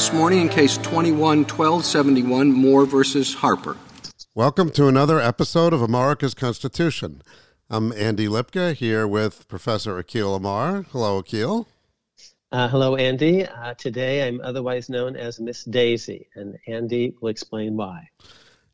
this morning in case 21 1271, Moore versus Harper. Welcome to another episode of America's Constitution. I'm Andy Lipka here with Professor Akhil Amar. Hello, Akhil. Uh, hello, Andy. Uh, today I'm otherwise known as Miss Daisy, and Andy will explain why.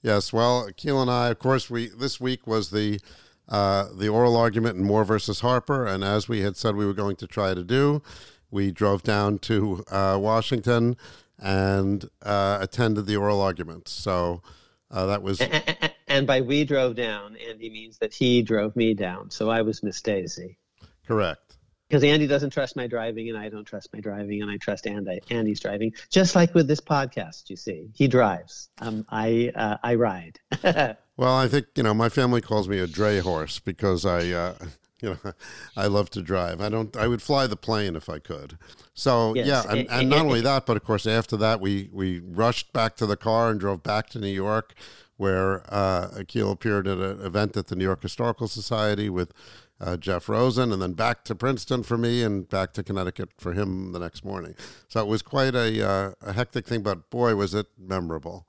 Yes, well, Akhil and I, of course, we this week was the uh, the oral argument in Moore versus Harper, and as we had said we were going to try to do, we drove down to uh, Washington and uh, attended the oral arguments. So uh, that was. And, and by we drove down, Andy means that he drove me down. So I was Miss Daisy. Correct. Because Andy doesn't trust my driving, and I don't trust my driving, and I trust Andy, Andy's driving. Just like with this podcast, you see, he drives. Um, I uh, I ride. well, I think you know my family calls me a dray horse because I. You know, I love to drive. I don't. I would fly the plane if I could. So yes. yeah, and, and not only that, but of course after that, we we rushed back to the car and drove back to New York, where uh, Akhil appeared at an event at the New York Historical Society with uh, Jeff Rosen, and then back to Princeton for me, and back to Connecticut for him the next morning. So it was quite a uh, a hectic thing, but boy, was it memorable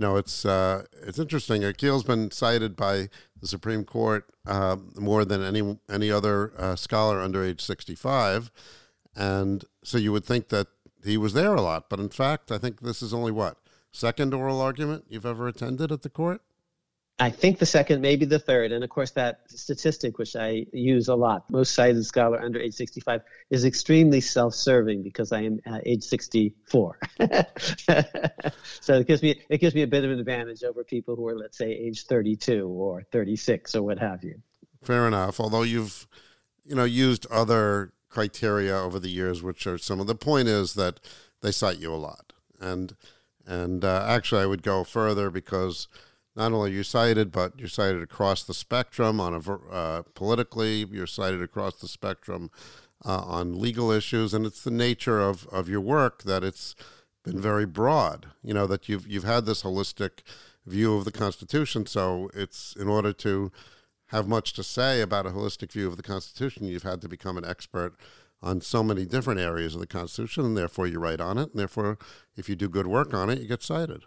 you know, it's uh, it's interesting. Akhil's been cited by the Supreme Court uh, more than any any other uh, scholar under age 65, and so you would think that he was there a lot, but in fact, I think this is only what second oral argument you've ever attended at the court. I think the second, maybe the third. And of course, that statistic, which I use a lot, most cited scholar under age 65, is extremely self serving because I am uh, age 64. so it gives, me, it gives me a bit of an advantage over people who are, let's say, age 32 or 36 or what have you. Fair enough. Although you've, you know, used other criteria over the years, which are some of the point is that they cite you a lot. And, and uh, actually, I would go further because not only you cited, but you're cited across the spectrum on a uh, politically. You're cited across the spectrum uh, on legal issues, and it's the nature of, of your work that it's been very broad. You know that you've you've had this holistic view of the Constitution. So it's in order to have much to say about a holistic view of the Constitution, you've had to become an expert on so many different areas of the Constitution, and therefore you write on it. And therefore, if you do good work on it, you get cited.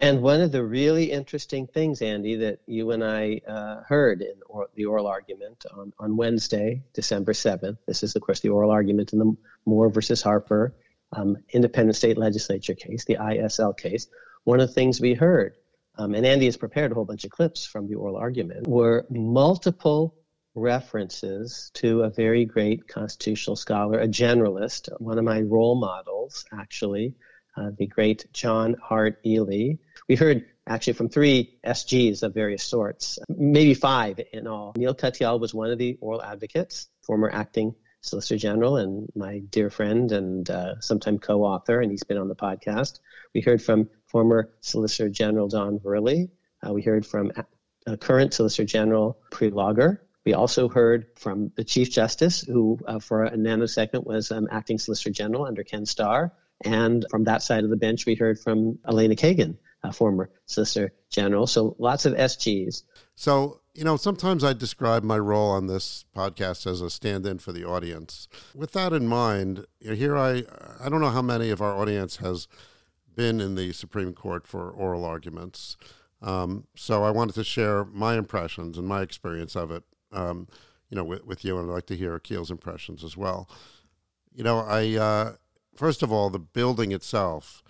And one of the really interesting things, Andy, that you and I uh, heard in or, the oral argument on, on Wednesday, December 7th, this is, of course, the oral argument in the Moore versus Harper um, independent state legislature case, the ISL case. One of the things we heard, um, and Andy has prepared a whole bunch of clips from the oral argument, were multiple references to a very great constitutional scholar, a generalist, one of my role models, actually, uh, the great John Hart Ely. We heard actually from three SGs of various sorts, maybe five in all. Neil Katyal was one of the oral advocates, former acting Solicitor General and my dear friend and uh, sometime co author, and he's been on the podcast. We heard from former Solicitor General Don Verrilli. Uh, we heard from uh, current Solicitor General Pre. We also heard from the Chief Justice, who uh, for a nanosecond was um, acting Solicitor General under Ken Starr. And from that side of the bench, we heard from Elena Kagan, a former Solicitor General. So lots of SGs. So, you know, sometimes I describe my role on this podcast as a stand in for the audience. With that in mind, here I, I don't know how many of our audience has been in the Supreme Court for oral arguments. Um, so I wanted to share my impressions and my experience of it, um, you know, with, with, you, and I'd like to hear Akhil's impressions as well. You know, I uh, first of all, the building itself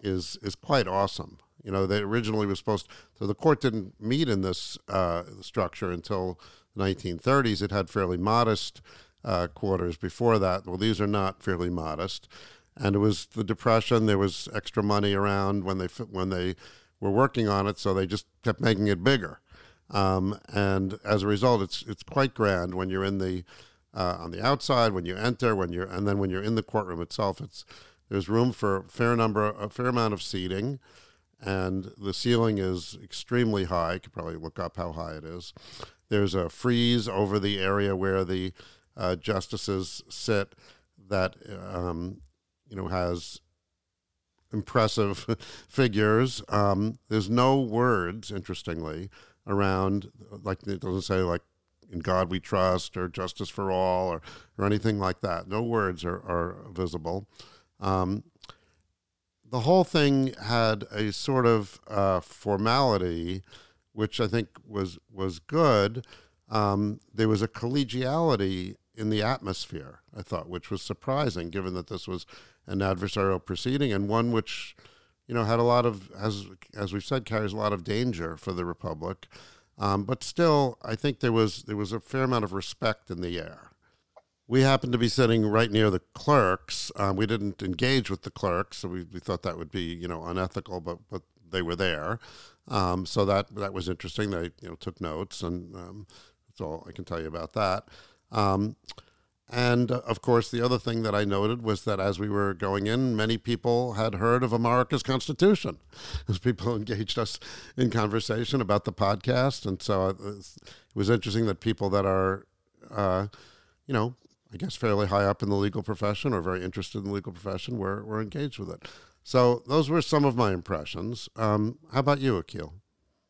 is is quite awesome. You know, they originally was supposed to, so the court didn't meet in this uh, structure until the 1930s. It had fairly modest uh, quarters before that. Well, these are not fairly modest, and it was the depression. There was extra money around when they when they were working on it, so they just kept making it bigger. Um, and as a result, it's it's quite grand when you're in the uh, on the outside when you enter, when you're, and then when you're in the courtroom itself, it's there's room for a fair number, a fair amount of seating, and the ceiling is extremely high. You could probably look up how high it is. There's a frieze over the area where the uh, justices sit that um, you know has impressive figures. Um, there's no words, interestingly, around like it doesn't say like in God we trust or justice for all or, or anything like that. No words are, are visible. Um, the whole thing had a sort of uh, formality, which I think was was good. Um, there was a collegiality in the atmosphere, I thought, which was surprising, given that this was an adversarial proceeding and one which, you know, had a lot of, as as we've said, carries a lot of danger for the republic. Um, but still, I think there was there was a fair amount of respect in the air. We happened to be sitting right near the clerks. Um, we didn't engage with the clerks, so we, we thought that would be you know unethical, but but they were there, um, so that that was interesting. They you know took notes, and um, that's all I can tell you about that. Um, and uh, of course, the other thing that I noted was that as we were going in, many people had heard of America's Constitution, as people engaged us in conversation about the podcast. And so uh, it was interesting that people that are, uh, you know, I guess fairly high up in the legal profession or very interested in the legal profession were, were engaged with it. So those were some of my impressions. Um, how about you, Akhil?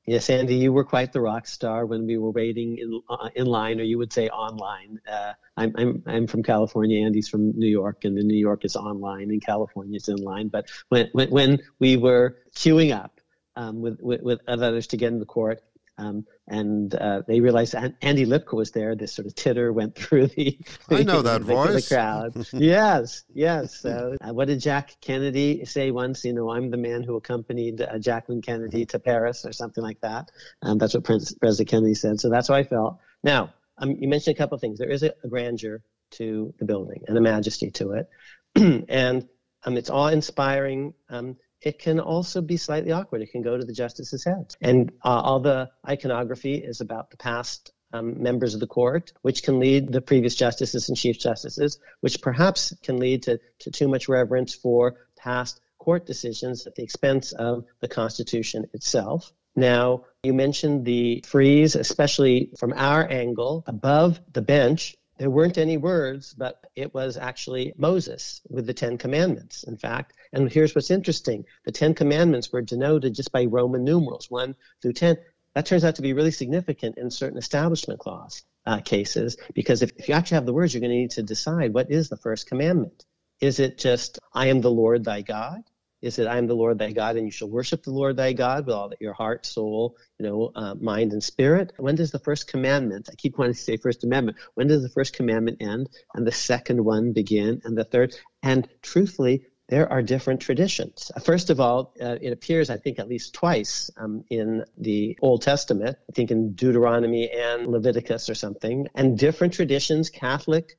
Yes, Andy, you were quite the rock star when we were waiting in uh, in line, or you would say online. Uh, I'm I'm I'm from California. Andy's from New York, and in New York is online, and California is in line. But when when, when we were queuing up um, with, with, with others to get in the court, um, and uh, they realized Andy Lipka was there. This sort of titter went through the. I know that the, voice. The crowd. yes, yes. So, uh, what did Jack Kennedy say once? You know, I'm the man who accompanied uh, Jacqueline Kennedy to Paris, or something like that. Um, that's what Prince, President Kennedy said. So that's how I felt. Now, um, you mentioned a couple of things. There is a, a grandeur to the building and a majesty to it, and um, it's awe inspiring. Um, it can also be slightly awkward. It can go to the justice's head. And uh, all the iconography is about the past um, members of the court, which can lead the previous justices and chief justices, which perhaps can lead to, to too much reverence for past court decisions at the expense of the Constitution itself. Now, you mentioned the frieze, especially from our angle above the bench there weren't any words, but it was actually Moses with the Ten Commandments, in fact. And here's what's interesting the Ten Commandments were denoted just by Roman numerals, 1 through 10. That turns out to be really significant in certain establishment clause uh, cases because if, if you actually have the words, you're going to need to decide what is the first commandment. Is it just, I am the Lord thy God? is it, I am the Lord thy God, and you shall worship the Lord thy God with all that your heart, soul, you know, uh, mind, and spirit. When does the first commandment? I keep wanting to say first amendment. When does the first commandment end, and the second one begin, and the third? And truthfully, there are different traditions. First of all, uh, it appears, I think, at least twice um, in the Old Testament. I think in Deuteronomy and Leviticus or something. And different traditions, Catholic,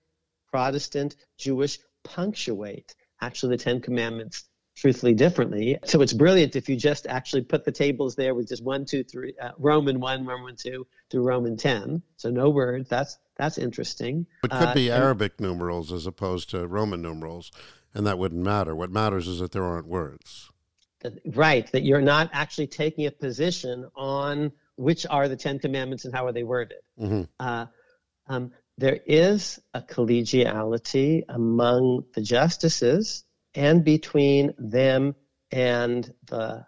Protestant, Jewish, punctuate actually the Ten Commandments truthfully differently. So it's brilliant if you just actually put the tables there with just one, two, three, uh, Roman one, Roman two through Roman ten. So no words. That's that's interesting. It could be uh, Arabic and, numerals as opposed to Roman numerals, and that wouldn't matter. What matters is that there aren't words. Right. That you're not actually taking a position on which are the Ten Commandments and how are they worded. Mm-hmm. Uh, um, there is a collegiality among the justices and between them and the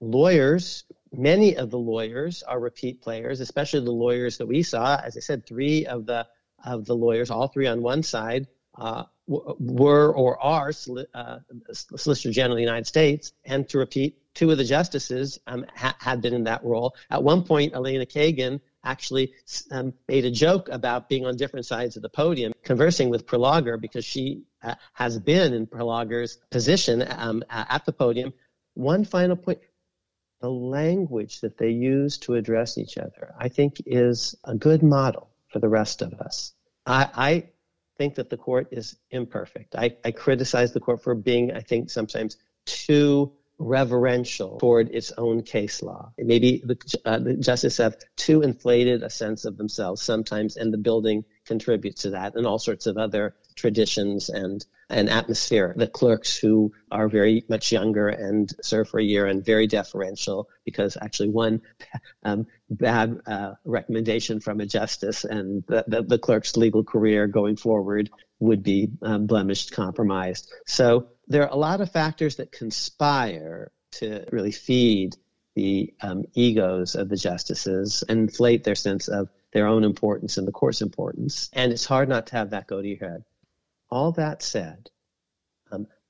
lawyers. Many of the lawyers are repeat players, especially the lawyers that we saw. As I said, three of the of the lawyers, all three on one side, uh, were or are uh, Solicitor General of the United States. And to repeat, two of the justices um, ha- had been in that role. At one point, Elena Kagan actually um, made a joke about being on different sides of the podium, conversing with Prelogar because she uh, has been in Prelogar's position um, at the podium. One final point the language that they use to address each other, I think, is a good model for the rest of us. I, I think that the court is imperfect. I, I criticize the court for being, I think, sometimes too reverential toward its own case law. Maybe the, uh, the justices have too inflated a sense of themselves sometimes, and the building contributes to that, and all sorts of other traditions and an atmosphere. The clerks who are very much younger and serve for a year and very deferential because actually one um, bad uh, recommendation from a justice and the, the, the, clerk's legal career going forward would be um, blemished, compromised. So there are a lot of factors that conspire to really feed the um, egos of the justices, inflate their sense of their own importance and the court's importance. And it's hard not to have that go to your head. All that said,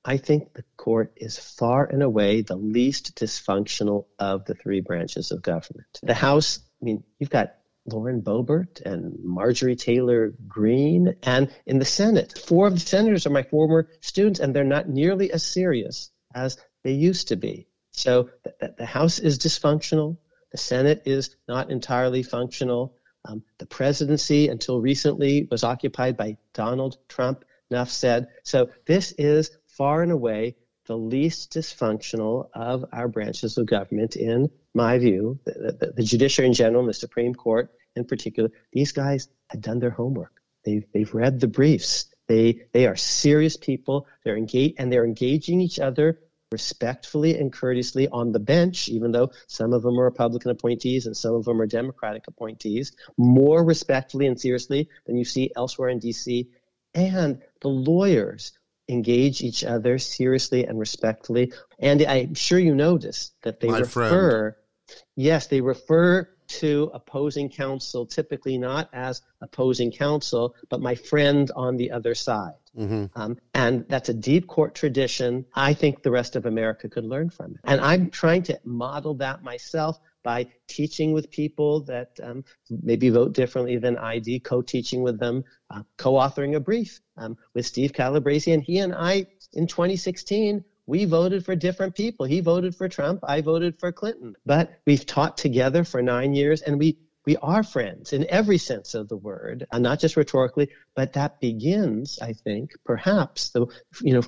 I think the court is far and away the least dysfunctional of the three branches of government. The House, I mean, you've got Lauren Boebert and Marjorie Taylor Greene. And in the Senate, four of the senators are my former students, and they're not nearly as serious as they used to be. So the, the House is dysfunctional. The Senate is not entirely functional. Um, the presidency, until recently, was occupied by Donald Trump. Enough said. So this is far and away the least dysfunctional of our branches of government, in my view. The, the, the judiciary in general, and the Supreme Court in particular, these guys have done their homework. They've, they've read the briefs. They, they are serious people. They're engaged, and they're engaging each other respectfully and courteously on the bench, even though some of them are Republican appointees and some of them are Democratic appointees, more respectfully and seriously than you see elsewhere in D.C. And the lawyers engage each other seriously and respectfully. And I'm sure you notice that they My refer, friend. yes, they refer to opposing counsel typically not as opposing counsel, but my friend on the other side. Mm-hmm. Um, and that's a deep court tradition. I think the rest of America could learn from it. And I'm trying to model that myself by teaching with people that um, maybe vote differently than I do, co-teaching with them, uh, co-authoring a brief um, with Steve Calabresi, and he and I in 2016 we voted for different people. He voted for Trump, I voted for Clinton. But we've taught together for nine years, and we we are friends in every sense of the word, and not just rhetorically. But that begins, I think, perhaps the you know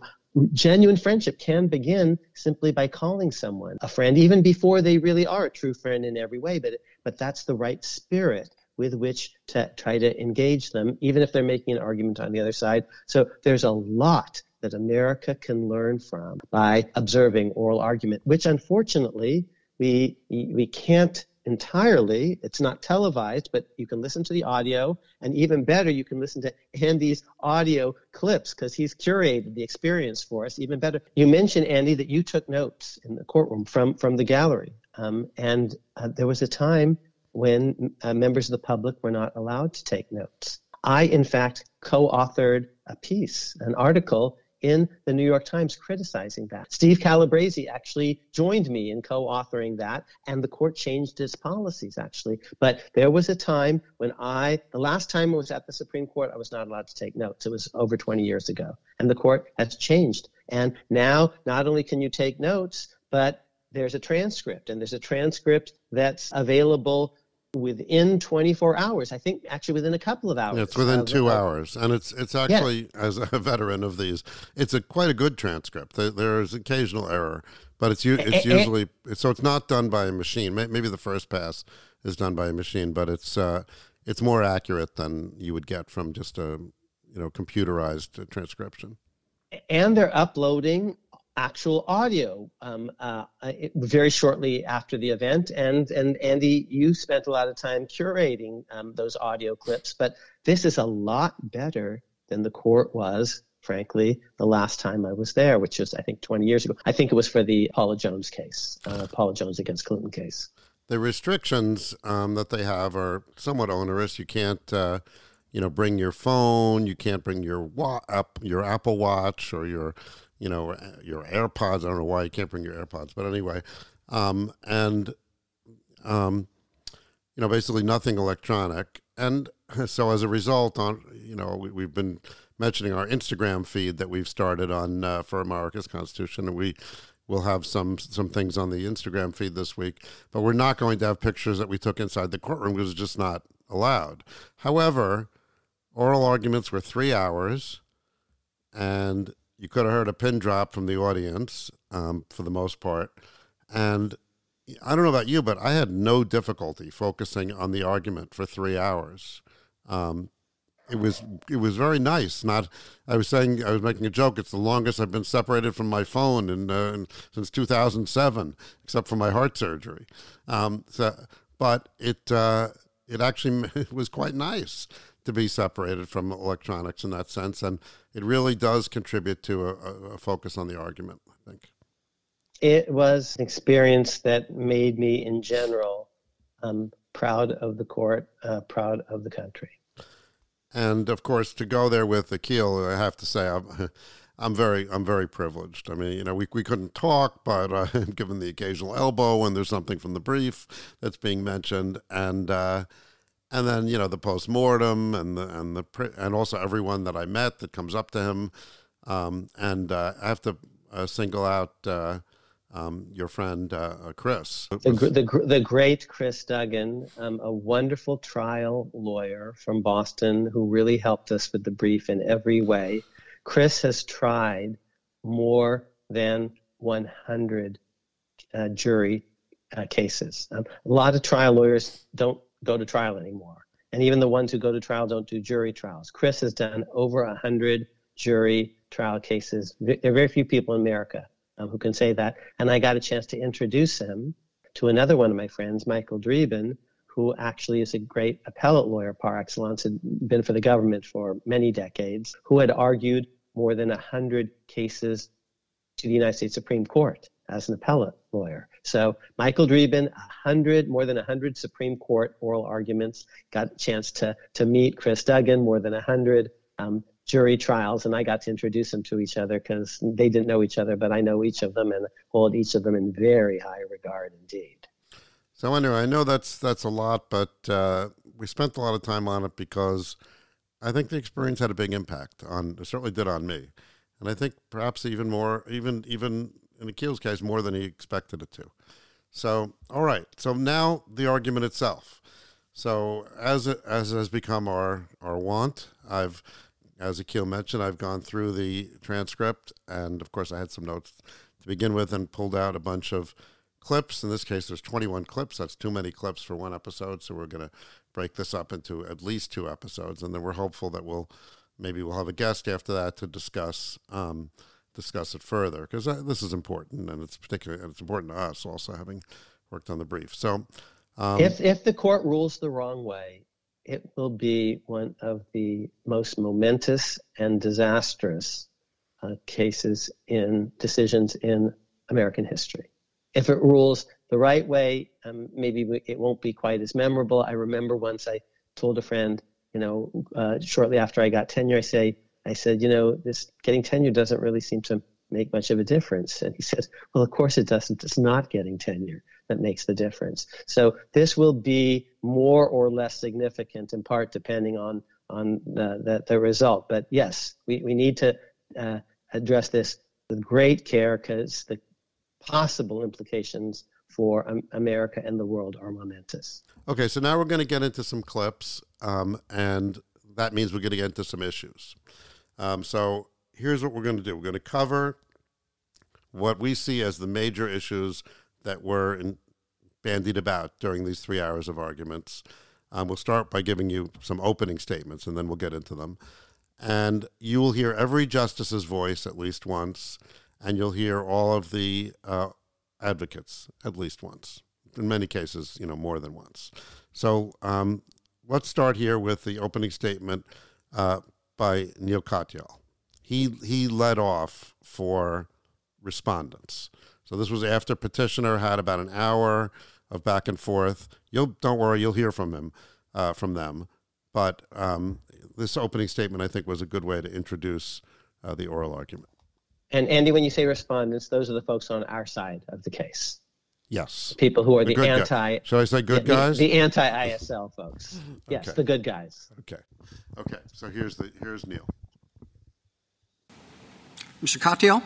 genuine friendship can begin simply by calling someone a friend, even before they really are a true friend in every way. But, but that's the right spirit with which to try to engage them, even if they're making an argument on the other side. So there's a lot that America can learn from by observing oral argument, which unfortunately we, we can't entirely. It's not televised, but you can listen to the audio, and even better, you can listen to Andy's audio clips because he's curated the experience for us. Even better, you mentioned Andy that you took notes in the courtroom from from the gallery, um, and uh, there was a time when uh, members of the public were not allowed to take notes. I, in fact, co-authored a piece, an article in the New York Times criticizing that. Steve Calabresi actually joined me in co authoring that, and the court changed its policies actually. But there was a time when I, the last time I was at the Supreme Court, I was not allowed to take notes. It was over 20 years ago. And the court has changed. And now, not only can you take notes, but there's a transcript, and there's a transcript that's available within 24 hours. I think actually within a couple of hours. It's within uh, two hours, and it's it's actually yeah. as a veteran of these, it's a quite a good transcript. There's occasional error, but it's it's usually so it's not done by a machine. Maybe the first pass is done by a machine, but it's uh, it's more accurate than you would get from just a you know computerized transcription. And they're uploading actual audio um, uh, uh very shortly after the event. And, and Andy, you spent a lot of time curating um, those audio clips, but this is a lot better than the court was, frankly, the last time I was there, which was, I think, 20 years ago. I think it was for the Paula Jones case, uh, Paula Jones against Clinton case. The restrictions um, that they have are somewhat onerous. You can't. Uh, you know, bring your phone. You can't bring your wa- up your Apple Watch or your you know, your AirPods. I don't know why you can't bring your AirPods, but anyway, um, and um, you know, basically nothing electronic. And so as a result, on you know, we, have been mentioning our Instagram feed that we've started on uh, for America's Constitution, and we will have some some things on the Instagram feed this week. But we're not going to have pictures that we took inside the courtroom because it's just not allowed. However, oral arguments were three hours, and you could have heard a pin drop from the audience um, for the most part. And I don't know about you, but I had no difficulty focusing on the argument for three hours. Um, it was it was very nice. Not I was saying I was making a joke. It's the longest I've been separated from my phone in, uh, in since 2007, except for my heart surgery. Um, so, but it uh, it actually it was quite nice to be separated from electronics in that sense, and it really does contribute to a, a focus on the argument. I think it was an experience that made me, in general, um, proud of the court, uh, proud of the country. And of course, to go there with Akhil, I have to say, I'm, I'm very I'm very privileged. I mean, you know, we, we couldn't talk, but uh, I'm given the occasional elbow when there's something from the brief that's being mentioned, and uh, and then you know the post mortem and the and the and also everyone that I met that comes up to him, um, and uh, I have to uh, single out. Uh, um, your friend uh, Chris. The, the, the, great Chris Duggan, um, a wonderful trial lawyer from Boston who really helped us with the brief in every way. Chris has tried more than 100 uh, jury uh, cases. Um, a lot of trial lawyers don't go to trial anymore. And even the ones who go to trial don't do jury trials. Chris has done over 100 jury trial cases. There are very few people in America um, who can say that. And I got a chance to introduce him to another one of my friends, Michael Dreeben, who actually is a great appellate lawyer par excellence, had been for the government for many decades, who had argued more than 100 cases to the United States Supreme Court as an appellate lawyer. So Michael Dreeben, 100, more than 100 Supreme Court oral arguments, got a chance to, to meet Chris Duggan, more than 100 um, jury trials, and I got to introduce them to each other because they didn't know each other, but I know each of them and hold each of them in very high regard indeed. So anyway, I know that's that's a lot, but uh, we spent a lot of time on it because I think the experience had a big impact on. Certainly did on me, and I think perhaps even more, even even in Akhil's case, more than he expected it to. So all right, so now the argument itself. So as it, as has become our our want, I've as Akil mentioned, I've gone through the transcript, and of course, I had some notes to begin with and pulled out a bunch of clips. In this case, there's 21 clips. That's too many clips for one episode, so we're going to break this up into at least two episodes, and then we're hopeful that we'll maybe we'll have a guest after that to discuss um, discuss it further because uh, this is important, and it's particularly and it's important to us also having worked on the brief. So, um, if if the court rules the wrong way, it will be one of the most momentous and disastrous uh, cases in decisions in American history. If it rules the right way, um, maybe it won't be quite as memorable. I remember once I told a friend, you know, uh, shortly after I got tenure, I say, I said, you know, this getting tenure doesn't really seem to make much of a difference. And he says, well, of course it doesn't. It's not getting tenure that makes the difference. So this will be more or less significant in part depending on on the, the, the result. But yes, we, we need to uh, address this with great care because the possible implications for um, America and the world are momentous. Okay, so now we're going to get into some clips, um, and that means we're going to get into some issues. Um, so here's what we're going to do we're going to cover what we see as the major issues that were in, bandied about during these three hours of arguments. Um, we'll start by giving you some opening statements and then we'll get into them. And you will hear every justice's voice at least once, and you'll hear all of the uh, advocates at least once. In many cases, you know, more than once. So um, let's start here with the opening statement uh, by Neil Katyal. He, he led off for respondents. So this was after petitioner had about an hour of back and forth. You'll don't worry, you'll hear from him, uh, from them. But um, this opening statement, I think, was a good way to introduce uh, the oral argument. And Andy, when you say respondents, those are the folks on our side of the case. Yes. People who are the, the anti. Shall I say good the, guys? The, the anti ISL folks. Yes, okay. the good guys. Okay. Okay. So here's the here's Neil. Mr. Katyal.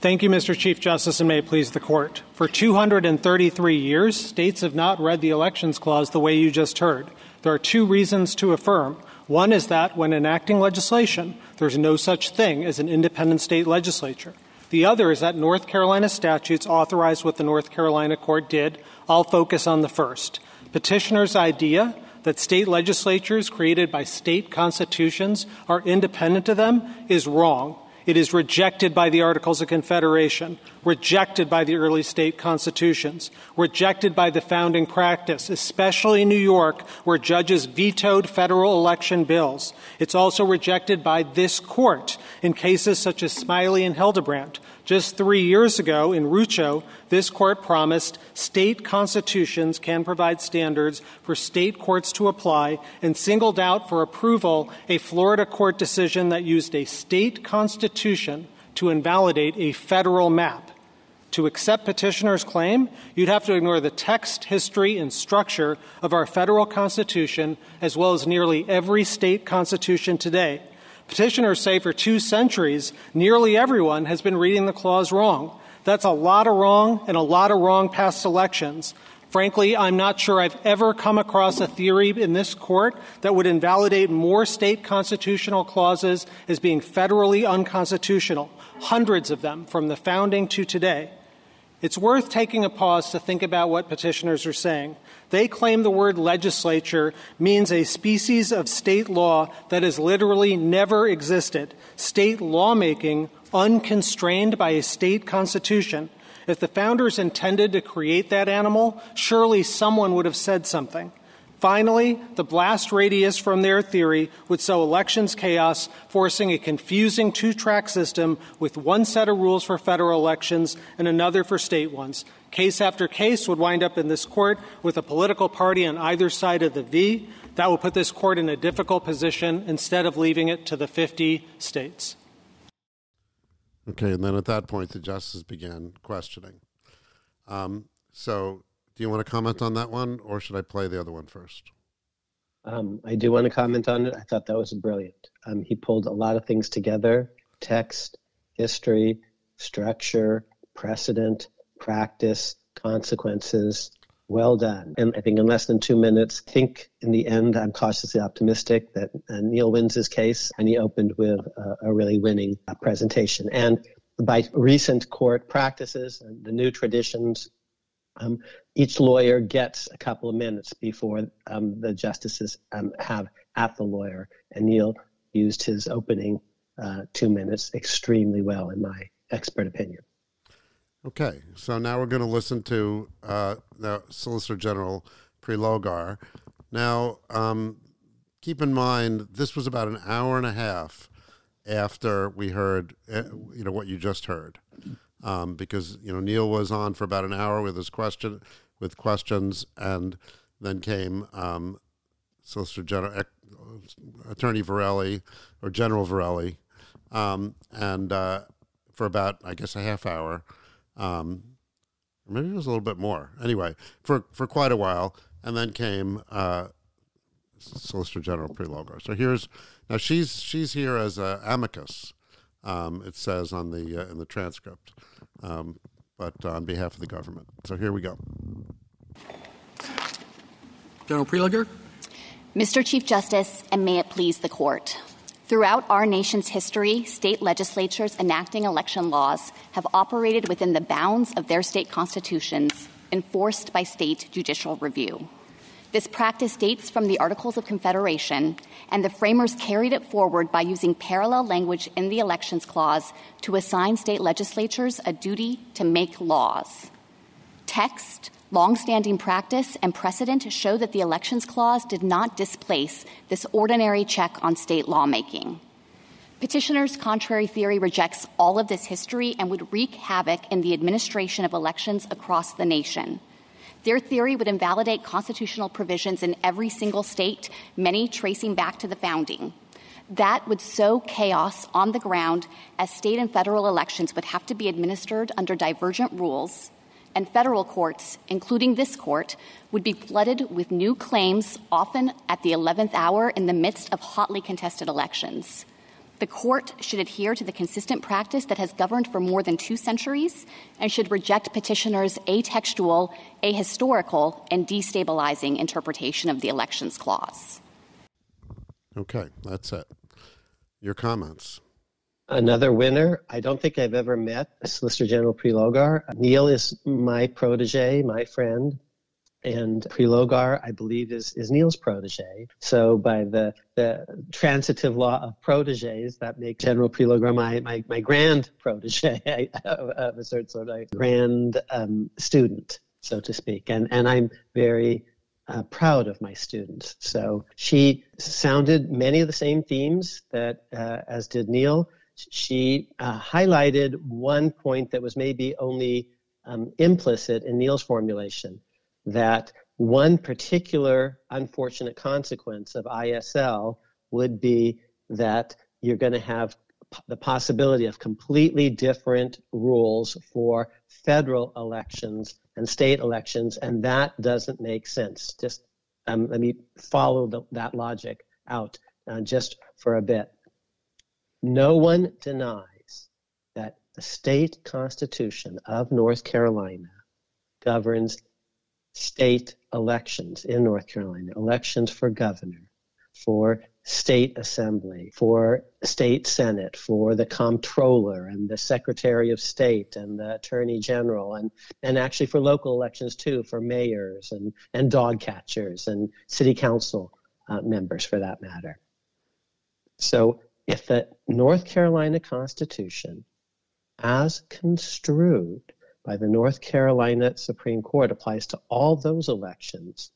Thank you, Mr. Chief Justice, and may it please the court. For 233 years, states have not read the Elections Clause the way you just heard. There are two reasons to affirm. One is that when enacting legislation, there's no such thing as an independent state legislature. The other is that North Carolina statutes authorize what the North Carolina court did. I'll focus on the first. Petitioner's idea that state legislatures created by state constitutions are independent of them is wrong. It is rejected by the Articles of Confederation. rejected by the early state constitutions, rejected by the founding practice, especially in New York, where judges vetoed federal election bills. It's also rejected by this court in cases such as Smiley and Hildebrant. Just three years ago in Rucho, this court promised state constitutions can provide standards for state courts to apply and singled out for approval a Florida court decision that used a state constitution to invalidate a federal map. To accept petitioner's claim, you'd have to ignore the text, history, and structure of our federal constitution, as well as nearly every state constitution today. Petitioners say for two centuries, nearly everyone has been reading the clause wrong. That's a lot of wrong and a lot of wrong past elections. Frankly, I'm not sure I've ever come across a theory in this court that would invalidate more state constitutional clauses as being federally unconstitutional, hundreds of them from the founding to today. It's worth taking a pause to think about what petitioners are saying. They claim the word legislature means a species of state law that has literally never existed, state lawmaking unconstrained by a state constitution. If the founders intended to create that animal, surely someone would have said something. Finally, the blast radius from their theory would sow elections chaos, forcing a confusing two track system with one set of rules for federal elections and another for state ones. Case after case would wind up in this court with a political party on either side of the V. That would put this court in a difficult position instead of leaving it to the 50 states. Okay, and then at that point, the justices began questioning. Um, so do you want to comment on that one, or should I play the other one first? Um, I do want to comment on it. I thought that was brilliant. Um, he pulled a lot of things together text, history, structure, precedent, practice, consequences. Well done. And I think in less than two minutes, I think in the end, I'm cautiously optimistic that uh, Neil wins his case, and he opened with a, a really winning uh, presentation. And by recent court practices and the new traditions um, each lawyer gets a couple of minutes before um, the justices um, have at the lawyer. And Neil used his opening uh, two minutes extremely well, in my expert opinion. Okay, so now we're going to listen to uh, the Solicitor General Prelogar. Now, um, keep in mind, this was about an hour and a half after we heard, uh, you know, what you just heard um, because you know Neil was on for about an hour with his question with questions, and then came um, Solicitor General Attorney Verrilli or General Verrilli, um, and uh, for about I guess a half hour, um, maybe it was a little bit more. Anyway, for for quite a while, and then came. Uh, Solicitor General Prelogar. So here's now she's she's here as a amicus. Um, it says on the uh, in the transcript um, but on behalf of the government. So here we go. General Prelogar. Mr. Chief Justice, and may it please the court. Throughout our nation's history, state legislatures enacting election laws have operated within the bounds of their state constitutions, enforced by state judicial review. This practice dates from the Articles of Confederation, and the framers carried it forward by using parallel language in the Elections Clause to assign state legislatures a duty to make laws. Text, longstanding practice, and precedent show that the Elections Clause did not displace this ordinary check on state lawmaking. Petitioner's contrary theory rejects all of this history and would wreak havoc in the administration of elections across the nation. Their theory would invalidate constitutional provisions in every single state, many tracing back to the founding. That would sow chaos on the ground as state and federal elections would have to be administered under divergent rules, and federal courts, including this court, would be flooded with new claims, often at the 11th hour in the midst of hotly contested elections. The court should adhere to the consistent practice that has governed for more than two centuries and should reject petitioners' atextual, ahistorical, and destabilizing interpretation of the Elections Clause. Okay, that's it. Your comments. Another winner. I don't think I've ever met Solicitor General Prelogar. Neil is my protege, my friend. And Prelogar, I believe, is, is Neil's protege. So by the, the transitive law of proteges, that makes General Prelogar my, my, my grand protege, of a certain sort of grand um, student, so to speak. And, and I'm very uh, proud of my students. So she sounded many of the same themes that uh, as did Neil. She uh, highlighted one point that was maybe only um, implicit in Neil's formulation that one particular unfortunate consequence of ISL would be that you're going to have the possibility of completely different rules for federal elections and state elections, and that doesn't make sense. Just um, let me follow the, that logic out uh, just for a bit. No one denies that the state constitution of North Carolina governs state elections in North Carolina, elections for governor, for state assembly, for state senate, for the comptroller and the secretary of state and the attorney general, and, and actually for local elections too, for mayors and, and dog catchers and city council uh, members for that matter. So if the North Carolina Constitution, as construed, by the North Carolina Supreme Court applies to all those elections.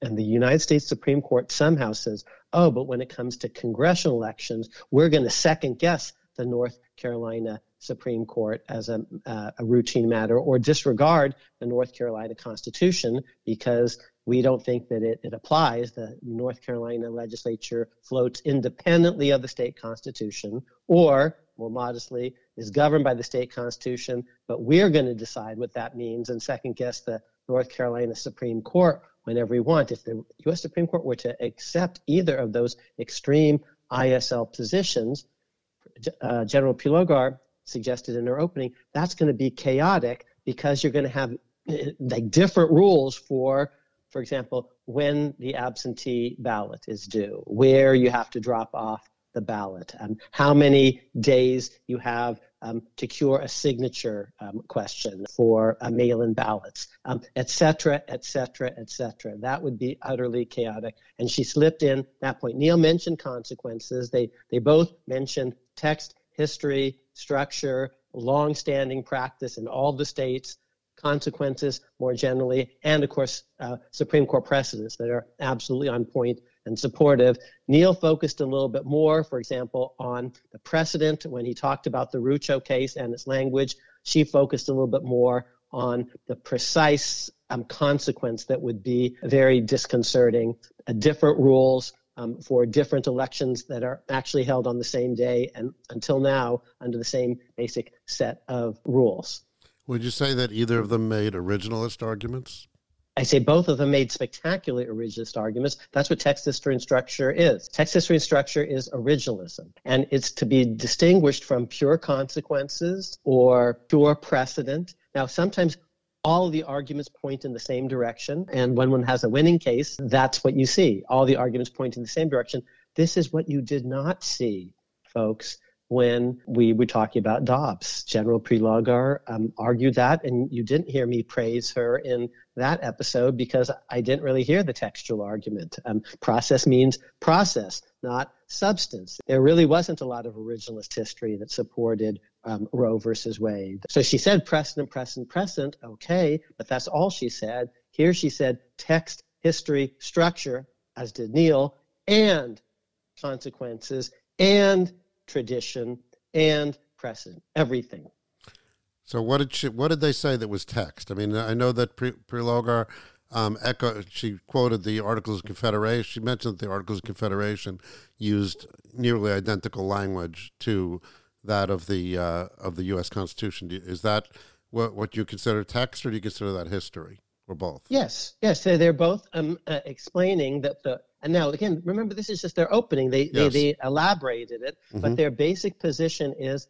And the United States Supreme Court somehow says, oh, but when it comes to congressional elections, we're going to second guess the North Carolina Supreme Court as a, uh, a, routine matter or disregard the North Carolina Constitution because we don't think that it, it applies. The North Carolina legislature floats independently of the state constitution, or more modestly, is governed by the state constitution, but we're going to decide what that means and second guess the North Carolina Supreme Court whenever we want. If the U.S. Supreme Court were to accept either of those extreme ISL positions, uh, General Prelogar suggested in her opening, that's going to be chaotic because you're going to have like different rules for, for example, when the absentee ballot is due, where you have to drop off the ballot, um, how many days you have um, to cure a signature um, question for uh, mail-in ballots, um, et cetera, et cetera, et cetera. That would be utterly chaotic. And she slipped in that point. Neil mentioned consequences. They they both mentioned text, history, structure, long-standing practice in all the states consequences more generally, and of course, uh, Supreme Court precedents that are absolutely on point and supportive. Neil focused a little bit more, for example, on the precedent when he talked about the Rucho case and its language. She focused a little bit more on the precise um, consequence that would be very disconcerting, uh, different rules um, for different elections that are actually held on the same day and until now under the same basic set of rules. Would you say that either of them made originalist arguments? I say both of them made spectacular originalist arguments. That's what text history and structure is. Text history and structure is originalism, and it's to be distinguished from pure consequences or pure precedent. Now, sometimes all the arguments point in the same direction, and when one has a winning case, that's what you see. All the arguments point in the same direction. This is what you did not see, folks, when we were talking about Dobbs. General Prelogar um, argued that, and you didn't hear me praise her in that episode because I didn't really hear the textual argument. Um, process means process, not substance. There really wasn't a lot of originalist history that supported um, Roe versus Wade. So she said precedent, precedent, precedent, okay, but that's all she said. Here she said text, history, structure, as did Neil, and consequences, and tradition, and precedent, everything. So what did she, what did they say that was text? I mean, I know that Pre- Prelogar um, echo, she quoted the Articles of Confederation. She mentioned that the Articles of Confederation used nearly identical language to that of the uh, of the U.S. Constitution. Is that what what you consider text, or do you consider that history, or both? Yes, yes, they're, they're both um, uh, explaining that the and now, again, remember, this is just their opening. They, yes. they, they, elaborated it, mm-hmm. but their basic position is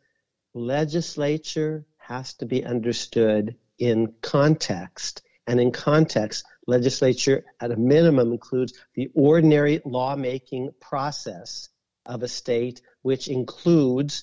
legislature has to be understood in context. And in context, legislature at a minimum includes the ordinary lawmaking process of a state, which includes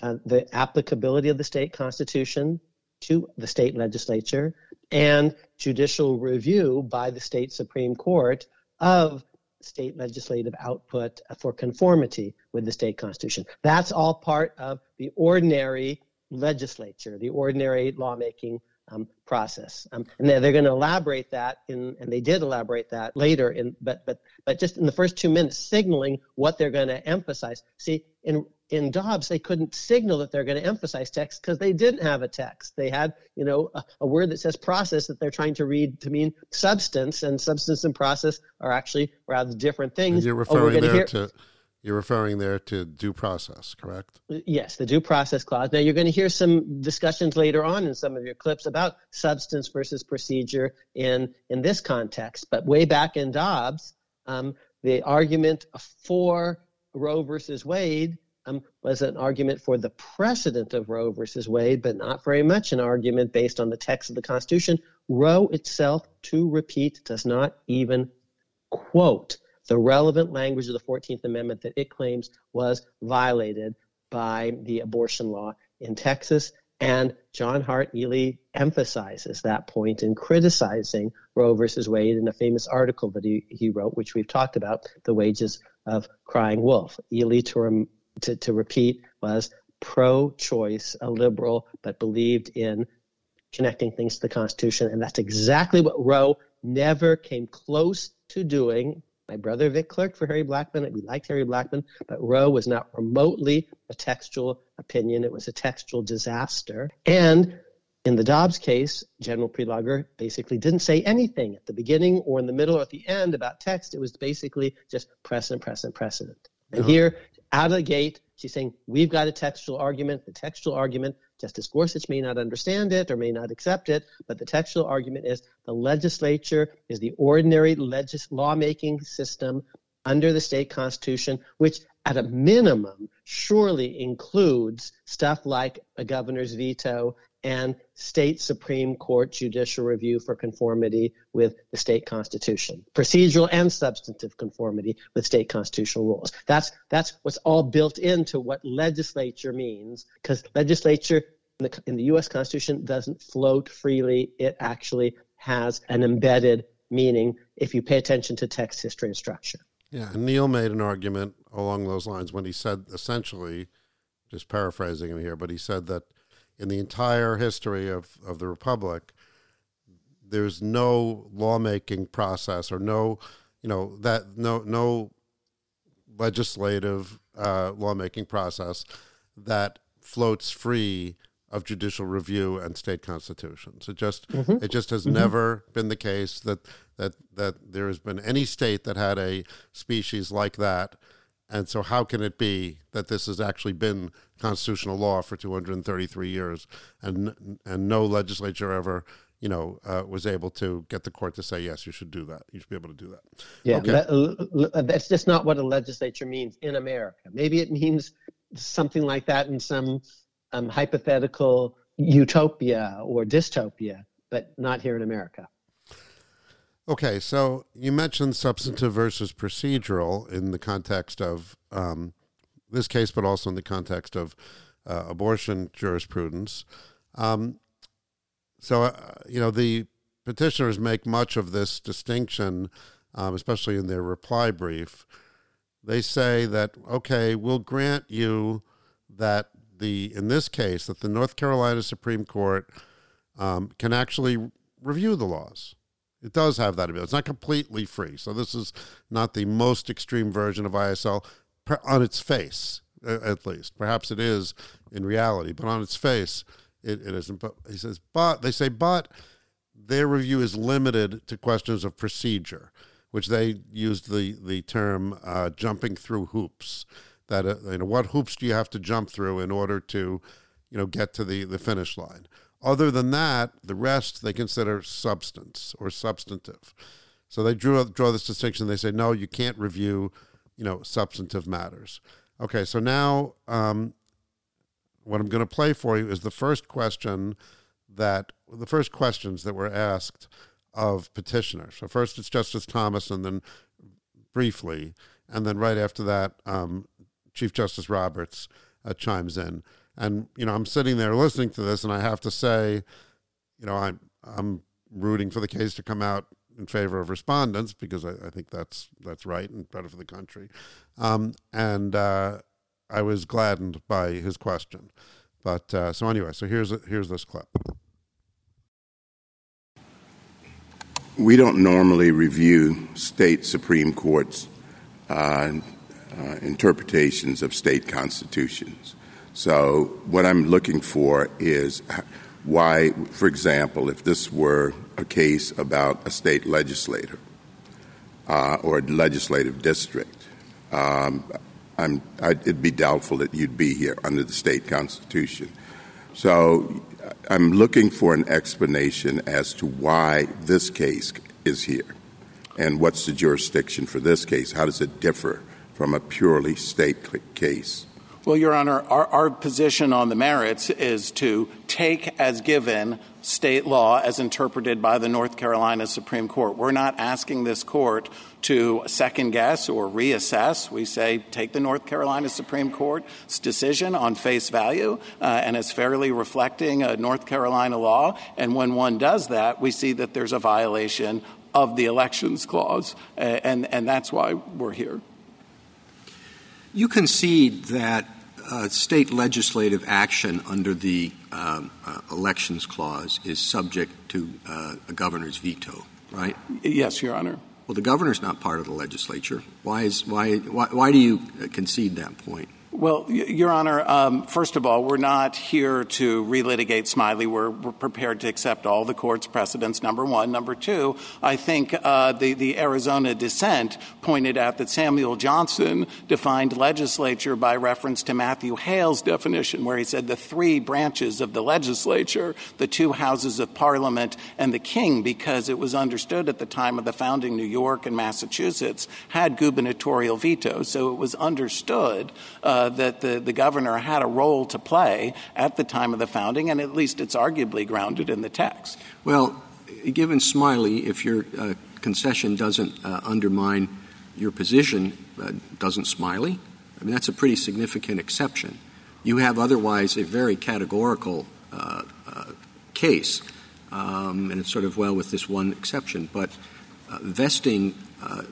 uh, the applicability of the state constitution to the state legislature, and judicial review by the state Supreme Court of state legislative output for conformity with the state constitution. That's all part of the ordinary legislature, the ordinary lawmaking um, process. Um, and they're, they're going to elaborate that in, and they did elaborate that later in, but, but, but just in the first two minutes, signaling what they're going to emphasize. See, in, in Dobbs, they couldn't signal that they're going to emphasize text because they didn't have a text. They had, you know, a, a, word that says process that they're trying to read to mean substance, and substance and process are actually rather different things. And you're oh, referring oh, there hear- to you're referring there to due process, correct? Yes, the due process clause. Now, you're going to hear some discussions later on in some of your clips about substance versus procedure in, in this context. But way back in Dobbs, um, the argument for Roe versus Wade um, was an argument for the precedent of Roe versus Wade, but not very much an argument based on the text of the Constitution. Roe itself, to repeat, does not even quote the relevant language of the 14th Amendment that it claims was violated by the abortion law in Texas. And John Hart Ely emphasizes that point in criticizing Roe versus Wade in a famous article that he, he wrote, which we've talked about, The Wages of Crying Wolf. Ely, to, rem, to, to repeat, was pro choice, a liberal, but believed in connecting things to the Constitution. And that's exactly what Roe never came close to doing my brother Vic Clerk for Harry Blackmun. We liked Harry Blackmun, but Roe was not remotely a textual opinion. It was a textual disaster. And in the Dobbs case, General Prelogar basically didn't say anything at the beginning or in the middle or at the end about text. It was basically just precedent, precedent, precedent. And uh-huh. here, out of the gate, she's saying, We've got a textual argument. The textual argument Justice Gorsuch may not understand it or may not accept it, but the textual argument is the legislature is the ordinary legis- lawmaking system under the state constitution, which at a minimum surely includes stuff like a governor's veto and state Supreme Court judicial review for conformity with the state constitution, procedural and substantive conformity with state constitutional rules. That's that's what's all built into what legislature means, because legislature in the, in the U.S. Constitution doesn't float freely. It actually has an embedded meaning if you pay attention to text, history, and structure. Yeah, and Neal made an argument along those lines when he said essentially, just paraphrasing him here, but he said that in the entire history of, of the republic, there's no lawmaking process or no, you know, that no no legislative uh, lawmaking process that floats free of judicial review and state constitutions. It just mm-hmm. it just has mm-hmm. never been the case that that that there has been any state that had a species like that and so, how can it be that this has actually been constitutional law for 233 years, and and no legislature ever, you know, uh, was able to get the court to say yes, you should do that. You should be able to do that. Yeah, okay. that, that's just not what a legislature means in America. Maybe it means something like that in some um, hypothetical utopia or dystopia, but not here in America. Okay, so you mentioned substantive versus procedural in the context of um, this case, but also in the context of uh, abortion jurisprudence. Um, so, uh, you know, the petitioners make much of this distinction, um, especially in their reply brief. They say that, okay, we'll grant you that the, in this case, that the North Carolina Supreme Court um, can actually review the laws it does have that ability. It's not completely free. So this is not the most extreme version of ISL on its face, at least. Perhaps it is in reality, but on its face, it, it isn't. But he says, but they say, but their review is limited to questions of procedure, which they used the the term uh, jumping through hoops. That uh, you know, what hoops do you have to jump through in order to, you know, get to the the finish line? Other than that, the rest they consider substance or substantive. So they drew draw this distinction. They say no, you can't review, you know, substantive matters. Okay, so now um, what I'm going to play for you is the first question that the first questions that were asked of petitioners. So first it's Justice Thomas, and then briefly, and then right after that, um, Chief Justice Roberts uh, chimes in. And you know, I'm sitting there listening to this, and I have to say, you know, I'm I'm rooting for the case to come out in favor of respondents because I, I think that's that's right and better for the country. Um, and uh, I was gladdened by his question. But uh, so anyway, so here's here's this clip. We don't normally review state supreme courts' uh, uh, interpretations of state constitutions. So what I'm looking for is why, for example, if this were a case about a state legislator uh, or a legislative district, um, it'd be doubtful that you'd be here under the state constitution. So I'm looking for an explanation as to why this case is here and what's the jurisdiction for this case. How does it differ from a purely state case? Well, Your Honor, our, our position on the merits is to take as given state law as interpreted by the North Carolina Supreme Court. We're not asking this court to second guess or reassess. We say take the North Carolina Supreme Court's decision on face value uh, and as fairly reflecting a North Carolina law. And when one does that, we see that there's a violation of the elections clause, uh, and, and that's why we're here. You concede that uh, state legislative action under the um, uh, elections clause is subject to uh, a governor's veto, right? Yes, Your Honor. Well, the governor's not part of the legislature. Why is why why, why do you concede that point? Well, Your Honor, um, first of all, we're not here to relitigate Smiley. We're, prepared to accept all the court's precedents, number one. Number two, I think uh, the, Arizona dissent pointed out that Samuel Johnson defined legislature by reference to Matthew Hale's definition, where he said the three branches of the legislature, the two houses of parliament, and the king, because it was understood at the time of the founding New York and Massachusetts had gubernatorial veto. So it was understood uh, that the, the governor had a role to play at the time of the founding, and at least it's arguably grounded in the text. Well, given Smiley, if your uh, concession doesn't uh, undermine your position, uh, doesn't Smiley? I mean, that's a pretty significant exception. You have otherwise a very categorical uh, uh, case, um, and it's sort of well with this one exception. But vesting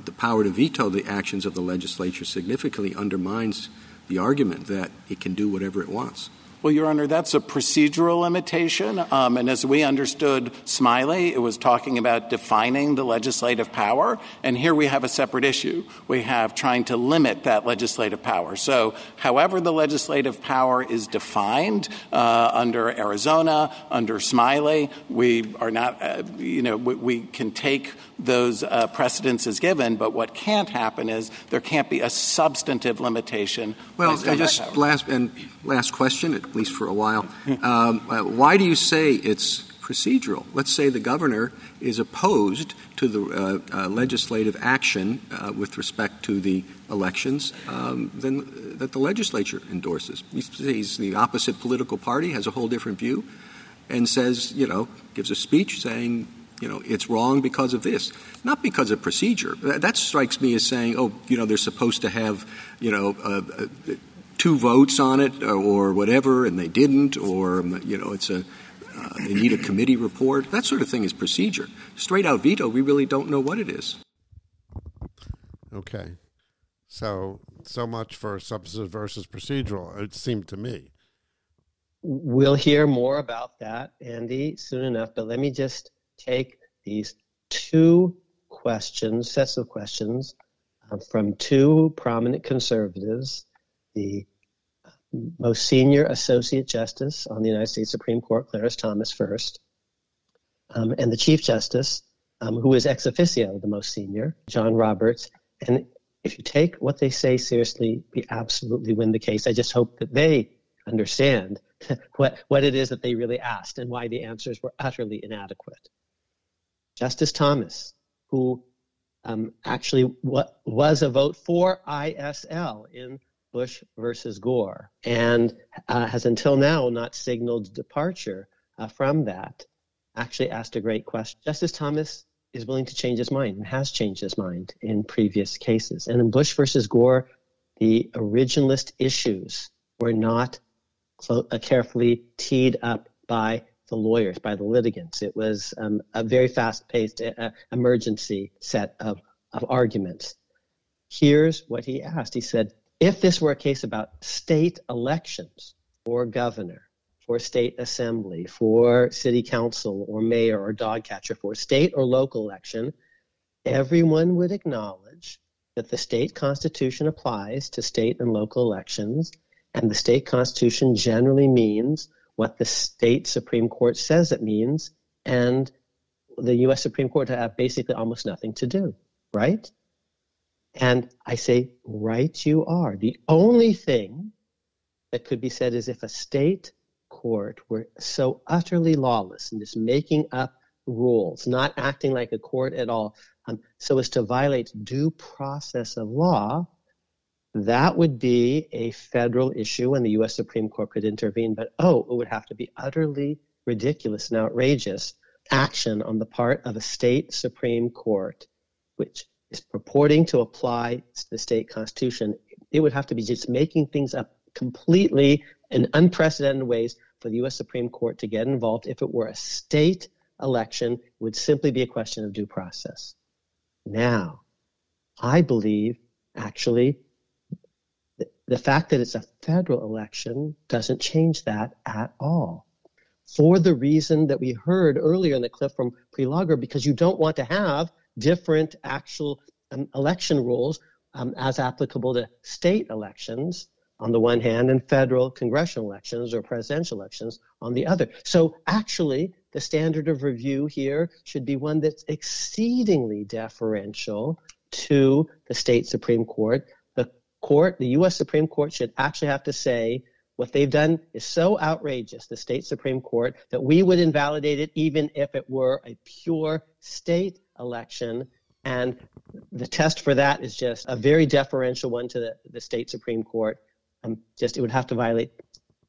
the power to veto the actions of the legislature significantly undermines the argument that it can do whatever it wants. Well, Your Honor, that's a procedural limitation. Um, and as we understood Smiley, it was talking about defining the legislative power. And here we have a separate issue. We have trying to limit that legislative power. So, however, the legislative power is defined uh, under Arizona, under Smiley, we are not, uh, you know, we, we, can take those uh, precedents as given. But what can't happen is there can't be a substantive limitation. Well, just last and last question at least for a while. Um, why do you say it's procedural? Let's say the governor is opposed to the uh, uh, legislative action uh, with respect to the elections um, than that the legislature endorses. He's the opposite political party, has a whole different view, and says, you know, gives a speech saying, you know, it's wrong because of this, not because of procedure. That, that strikes me as saying, oh, you know, they're supposed to have, you know, uh, uh, two votes on it or, or whatever, and they didn't, or you know, it's a uh, they need a committee report. That sort of thing is procedure. Straight out veto, we really don't know what it is. Okay, so so much for substantive versus procedural. It seemed to me. We'll hear more about that, Andy, soon enough. But let me just take these two questions, sets of questions, uh, from two prominent conservatives the most senior Associate Justice on the United States Supreme Court, Clarence Thomas, first, um, and the Chief Justice, um, who is ex officio the most senior, John Roberts. And if you take what they say seriously, we absolutely win the case. I just hope that they understand what, what it is that they really asked and why the answers were utterly inadequate. Justice Thomas, who um, actually what was a vote for ISL in Bush versus Gore, and uh, has until now not signaled departure uh, from that. Actually, asked a great question. Justice Thomas is willing to change his mind and has changed his mind in previous cases. And in Bush versus Gore, the originalist issues were not clo- uh, carefully teed up by the lawyers, by the litigants. It was um, a very fast paced uh, emergency set of, of arguments. Here's what he asked He said, if this were a case about state elections for governor, for state assembly, for city council or mayor or dog catcher, for state or local election, everyone would acknowledge that the state constitution applies to state and local elections, and the state constitution generally means what the state Supreme Court says it means, and the U.S. Supreme Court have basically almost nothing to do, right? And I say, right, you are. The only thing that could be said is if a state court were so utterly lawless and just making up rules, not acting like a court at all, um, so as to violate due process of law, that would be a federal issue and the U.S. Supreme Court could intervene. But oh, it would have to be utterly ridiculous and outrageous action on the part of a state Supreme Court, which is purporting to apply the state constitution. It would have to be just making things up completely in unprecedented ways for the U.S. Supreme Court to get involved. If it were a state election, it would simply be a question of due process. Now, I believe actually the fact that it's a federal election doesn't change that at all. For the reason that we heard earlier in the clip from Prelogar, because you don't want to have different actual um, election rules um, as applicable to state elections on the one hand and federal congressional elections or presidential elections on the other. So actually, the standard of review here should be one that's exceedingly deferential to the state Supreme Court. Court, the U.S. Supreme Court, should actually have to say what they've done is so outrageous, the state Supreme Court, that we would invalidate it even if it were a pure state election. And the test for that is just a very deferential one to the, the state Supreme Court um, just it would have to violate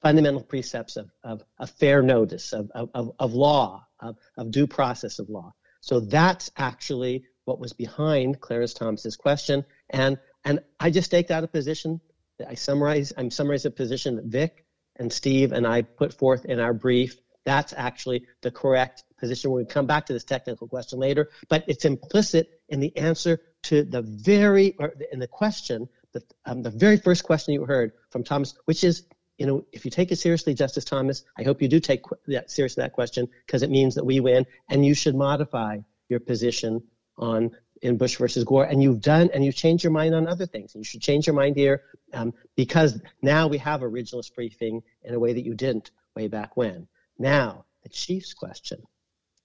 fundamental precepts of, of, of fair notice, of, of, of law, of, of due process of law. So that's actually what was behind Clarence Thomas's question. And, and I just staked out a position that I summarize, I'm summarizing a position that Vic and Steve and I put forth in our brief. That's actually the correct position. We'll come back to this technical question later, but it's implicit in the answer to the very, or in the question the, um, the very first question you heard from Thomas, which is, you know, if you take it seriously, Justice Thomas, I hope you do take that seriously that question because it means that we win, and you should modify your position on in Bush versus Gore, and you've done and you've changed your mind on other things. You should change your mind here um, because now we have originalist briefing in a way that you didn't way back when. Now the Chief's question.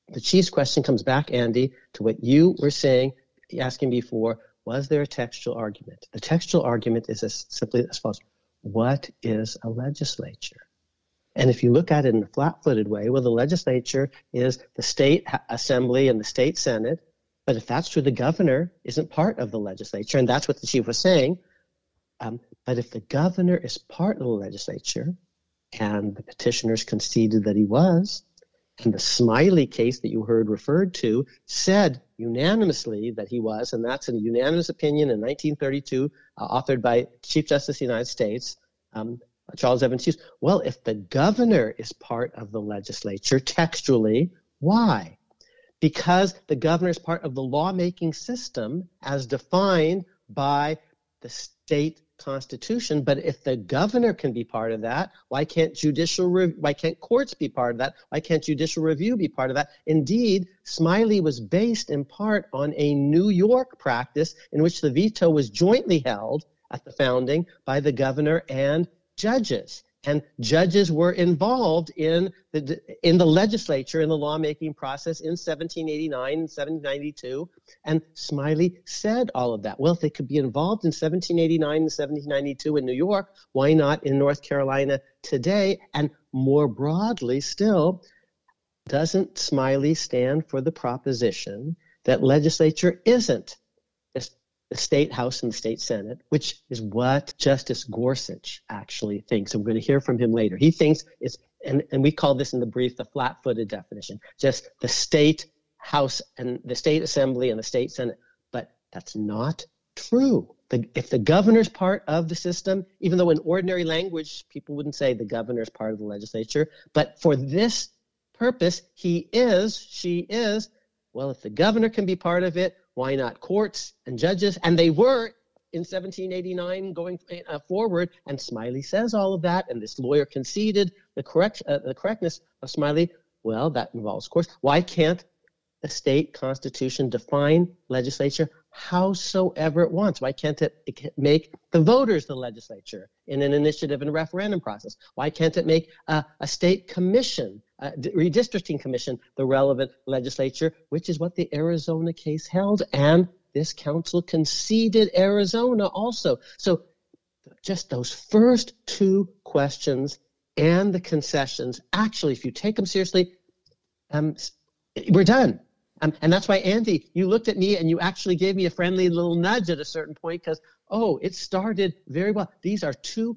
The Chief's question comes back, Andy, to what you were saying, asking before was there a textual argument? The textual argument is as simply as follows What is a legislature? And if you look at it in a flat footed way, well, the legislature is the state assembly and the state senate. But if that's true, the governor isn't part of the legislature. And that's what the chief was saying. Um, but if the governor is part of the legislature, and the petitioners conceded that he was, and the Smiley case that you heard referred to said unanimously that he was, and that's a unanimous opinion in 1932, uh, authored by Chief Justice of the United States, um, Charles Evans Hughes. Well, if the governor is part of the legislature textually, why? Because the governor is part of the lawmaking system as defined by the state Constitution. But if the governor can be part of that, why can't judicial re- why can't courts be part of that? Why can't judicial review be part of that? Indeed, Smiley was based in part on a New York practice in which the veto was jointly held at the founding by the governor and judges and judges were involved in the in the legislature in the lawmaking process in 1789 and 1792 and smiley said all of that. Well if they could be involved in 1789 and 1792 in new york why not in north carolina today? And more broadly still doesn't smiley stand for the proposition that legislature isn't the state house and the state senate, which is what Justice Gorsuch actually thinks. And we're going to hear from him later. He thinks it's, and, and we call this in the brief the flat footed definition, just the state house and the state assembly and the state senate. But that's not true. The, if the governor's part of the system, even though in ordinary language people wouldn't say the governor's part of the legislature, but for this purpose. He is, she is. Well, if the governor can be part of it, why not courts and judges? And they were in 1789 going uh, forward. And Smiley says all of that, and this lawyer conceded the correct uh, the correctness of Smiley. Well, that involves courts. Why can't a state constitution define legislature howsoever it wants? Why can't it, it make the voters the legislature in an initiative and referendum process? Why can't it make a, a state commission, a redistricting commission, the relevant legislature, which is what the Arizona case held and this council conceded Arizona also. So just those first two questions and the concessions, actually, if you take them seriously, um, we're done. Um, and that's why, Andy, you looked at me and you actually gave me a friendly little nudge at a certain point because, oh, it started very well. These are two,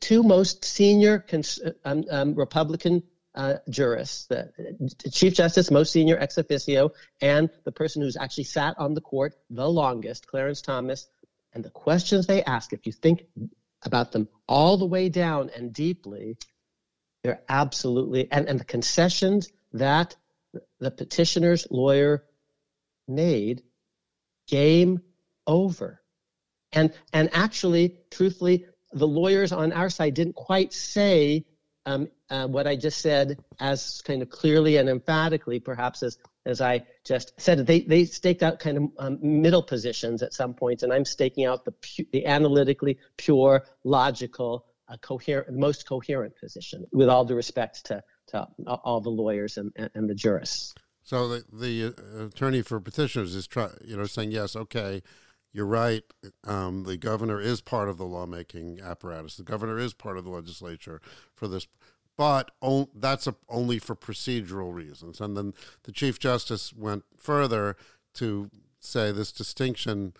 two most senior cons- um, um, Republican uh, jurists, the, Chief Justice, most senior ex officio, and the person who's actually sat on the court the longest, Clarence Thomas. And the questions they ask, if you think about them all the way down and deeply, they're absolutely, and, and the concessions that the petitioner's lawyer made, game over. And, and actually, truthfully, the lawyers on our side didn't quite say um, uh, what I just said as kind of clearly and emphatically, perhaps as as I just said. They they staked out kind of um, middle positions at some points, and I'm staking out the pu- the analytically pure, logical, uh, coherent, most coherent position. With all due respect to to all the lawyers and, and, and the jurists. So the the uh, attorney for petitioners is try, you know saying yes, okay, you're right. Um, the governor is part of the lawmaking apparatus. The governor is part of the legislature for this, but on, that's a, only for procedural reasons. And then the chief justice went further to say this distinction.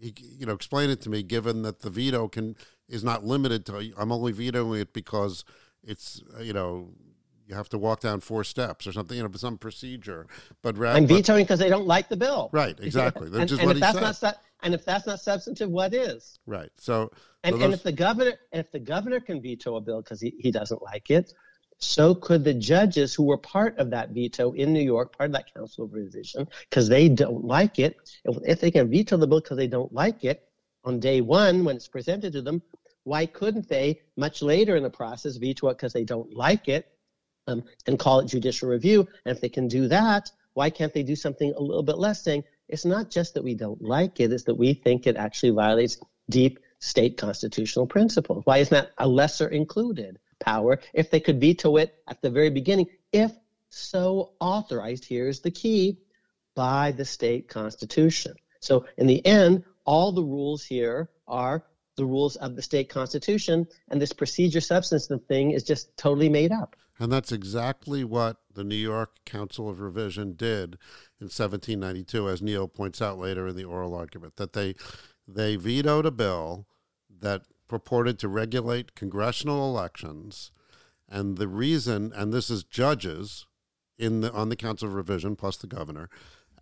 He, you know, explain it to me. Given that the veto can is not limited to, I'm only vetoing it because it's you know you have to walk down four steps or something, you know, some procedure. But rather, I'm vetoing because they don't like the bill. Right, exactly. and, and if that's not and if that's not substantive, what is? Right. So, and, so those... and if the governor, if the governor can veto a bill because he, he doesn't like it, so could the judges who were part of that veto in New York, part of that council of revision, because they don't like it. If, if they can veto the bill because they don't like it on day one when it's presented to them, why couldn't they, much later in the process, veto it because they don't like it um, and call it judicial review? And if they can do that, why can't they do something a little bit less, saying it's not just that we don't like it, it's that we think it actually violates deep state constitutional principles. Why isn't that a lesser included power if they could veto it at the very beginning, if so authorized? Here's the key by the state constitution. So in the end, all the rules here are the rules of the state constitution, and this procedure substance thing is just totally made up. And that's exactly what the New York Council of Revision did in 1792, as Neal points out later in the oral argument, that they they vetoed a bill that purported to regulate congressional elections, and the reason, and this is judges in the on the Council of Revision plus the governor,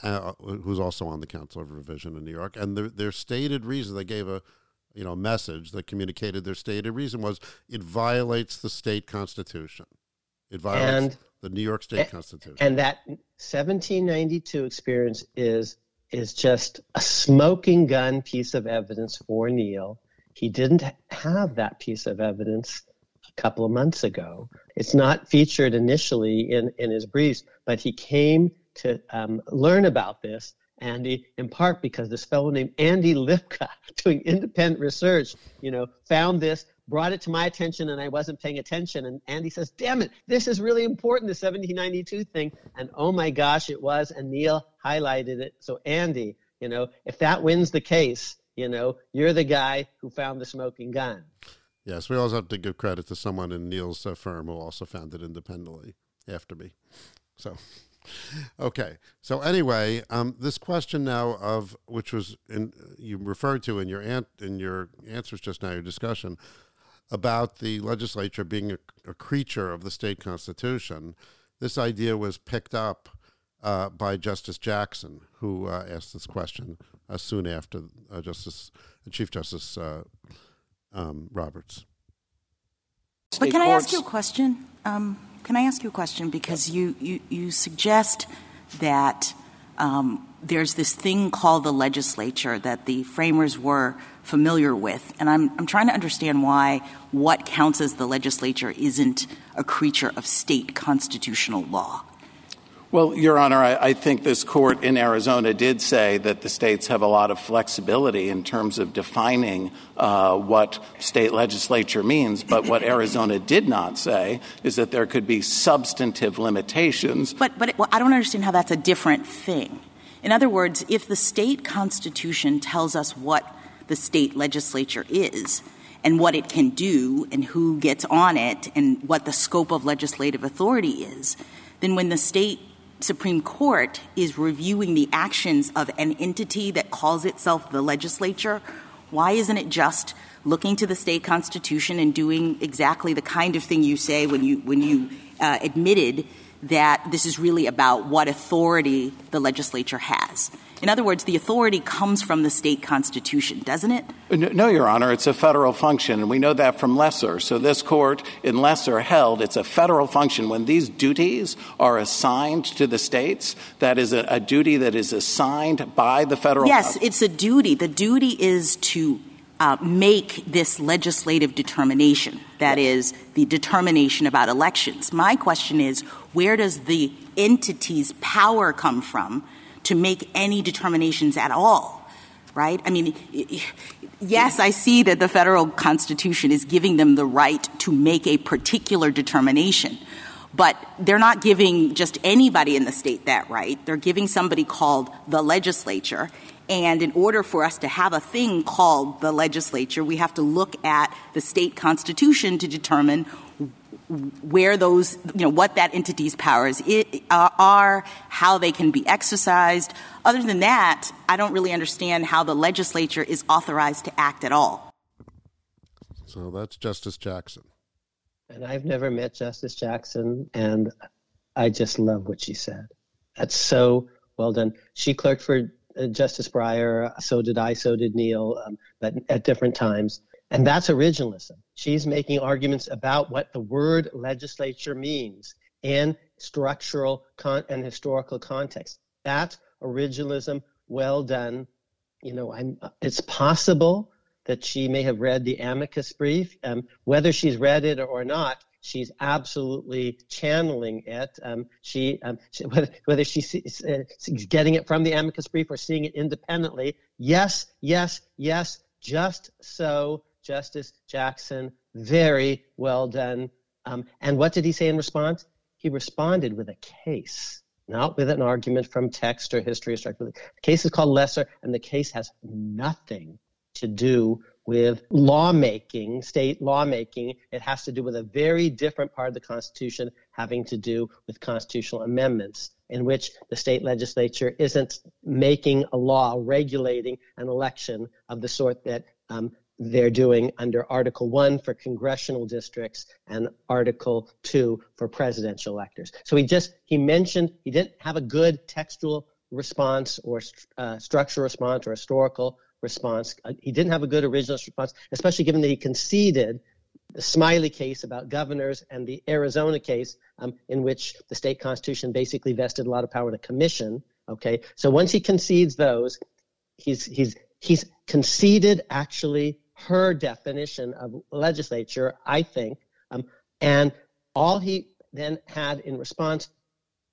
uh, who's also on the Council of Revision in New York, and the, their stated reason they gave a you know message that communicated their stated reason was it violates the state constitution. It violates and, the New York State and, Constitution. And that 1792 experience is is just a smoking gun piece of evidence for Neal. He didn't have that piece of evidence a couple of months ago. It's not featured initially in, in his briefs, but he came to um, learn about this Andy, in part because this fellow named Andy Lipka, doing independent research, you know, found this, brought it to my attention, and I wasn't paying attention. And Andy says, "Damn it, this is really important, the 1792 thing." And oh my gosh, it was. And Neal highlighted it. So Andy, you know, if that wins the case, you know, you're the guy who found the smoking gun. Yes, we always have to give credit to someone in Neal's uh, firm who also found it independently after me. So okay. So anyway, um, this question now of which was in, you referred to in your an, in your answers just now, your discussion about the legislature being a, a creature of the state constitution. This idea was picked up uh, by Justice Jackson, who uh, asked this question uh, soon after uh, Justice Chief Justice uh, um, Roberts. But can I ask you a question? Um, can I ask you a question? Because you, you, you suggest that um, there's this thing called the legislature that the framers were familiar with. And I'm, I'm trying to understand why what counts as the legislature isn't a creature of state constitutional law. Well, Your Honor, I, I, think this court in Arizona did say that the states have a lot of flexibility in terms of defining uh, what state legislature means. But what Arizona did not say is that there could be substantive limitations. But, but it, well, I don't understand how that's a different thing. In other words, if the state constitution tells us what the state legislature is, and what it can do and who gets on it and what the scope of legislative authority is, then when the state Supreme Court is reviewing the actions of an entity that calls itself the legislature, why isn't it just looking to the state constitution and doing exactly the kind of thing you say when you when you uh, admitted that this is really about what authority the legislature has? In other words, the authority comes from the state constitution, doesn't it? No, Your Honor. It's a federal function, and we know that from Leser. So this court in Leser held it's a federal function. When these duties are assigned to the states, that is a, a duty that is assigned by the federal Yes, it's a duty. The duty is to uh, make this legislative determination. That is the determination about elections. My question is where does the entity's power come from to make any determinations at all, right? I mean, yes, I see that the federal constitution is giving them the right to make a particular determination. But they're not giving just anybody in the state that right. They're giving somebody called the legislature. And in order for us to have a thing called the legislature, we have to look at the state constitution to determine where those, you know, what that entity's powers are, how they can be exercised. Other than that, I don't really understand how the legislature is authorized to act at all. So that's Justice Jackson. And I've never met Justice Jackson, and I just love what she said. That's so well done. She clerked for uh, Justice Breyer, so did I, so did Neal, um, but at different times. And that's originalism. She's making arguments about what the word legislature means in structural con- and historical context. That's originalism. Well done. You know, I'm, it's possible that she may have read the amicus brief. Um, whether she's read it or not, she's absolutely channeling it. Um, she, um, she, whether, whether she's uh, getting it from the amicus brief or seeing it independently, yes, yes, yes, just so Justice Jackson. Very well done. Um, and what did he say in response? He responded with a case, not with an argument from text or history or structure. The case is called Leser, and the case has nothing to do with lawmaking, state lawmaking. It has to do with a very different part of the Constitution having to do with constitutional amendments, in which the state legislature isn't making a law regulating an election of the sort that um, they're doing under Article 1 for congressional districts and Article 2 for presidential electors. So he just, he mentioned he didn't have a good textual response or uh, structural response or historical response. Uh, he didn't have a good original response, especially given that he conceded the Smiley case about governors and the Arizona case um, in which the state constitution basically vested a lot of power in a commission. Okay, so once he concedes those, he's he's he's conceded actually her definition of legislature, I think. Um, and all he then had in response,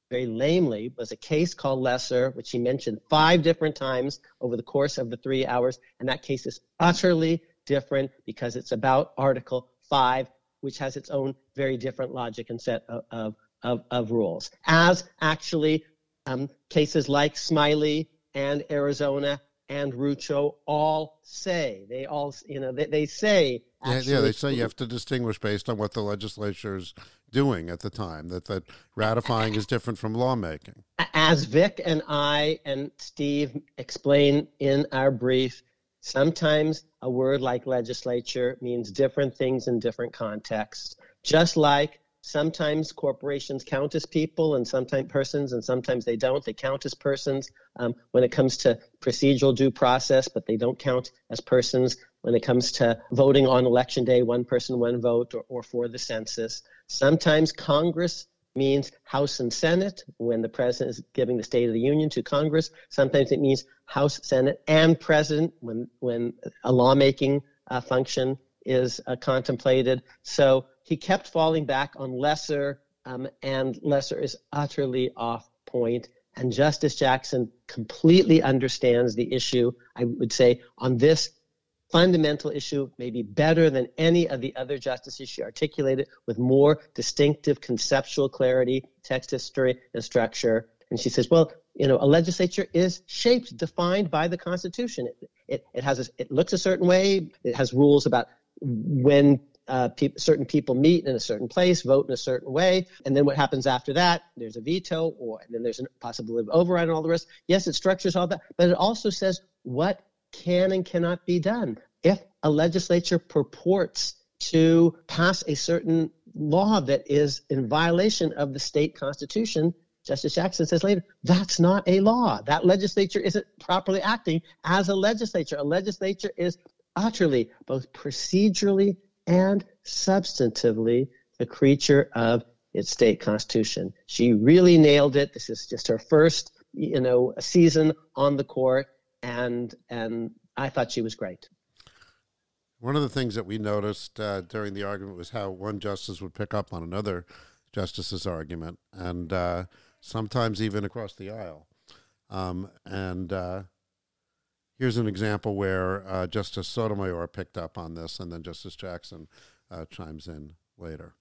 very lamely, was a case called Leser, which he mentioned five different times over the course of the three hours. And that case is utterly different because it's about Article 5, which has its own very different logic and set of, of, of, of rules. As actually um, cases like Smiley and Arizona and Rucho all say. They all, you know, they, they say. Actually, yeah, yeah, they say you have to distinguish based on what the legislature is doing at the time. That that ratifying is different from lawmaking. As Vic and I and Steve explain in our brief, sometimes a word like legislature means different things in different contexts. Just like sometimes corporations count as people and sometimes persons and sometimes they don't. They count as persons um, when it comes to procedural due process but they don't count as persons when it comes to voting on election day one person one vote or, or for the census. Sometimes congress means house and senate when the president is giving the state of the union to congress. Sometimes it means house senate and president when when a lawmaking uh, function is uh, contemplated so he kept falling back on Leser, um, and Leser is utterly off point. And Justice Jackson completely understands the issue, I would say, on this fundamental issue, maybe better than any of the other justices she articulated, with more distinctive conceptual clarity, text history, and structure. And she says, well, you know, a legislature is shaped, defined by the Constitution. It, it, it has a, it looks a certain way. It has rules about when uh, pe- certain people meet in a certain place, vote in a certain way, and then what happens after that? There's a veto, or and then there's a possibility of override and all the rest. Yes, it structures all that, but it also says what can and cannot be done. If a legislature purports to pass a certain law that is in violation of the state constitution, Justice Jackson says later, that's not a law. That legislature isn't properly acting as a legislature. A legislature is utterly, both procedurally and substantively the creature of its state constitution. She really nailed it. This is just her first, you know, season on the court, and and I thought she was great. One of the things that we noticed uh, during the argument was how one justice would pick up on another justice's argument, and uh, sometimes even across the aisle. Um, and uh, Here's an example where uh, Justice Sotomayor picked up on this, and then Justice Jackson uh, chimes in later.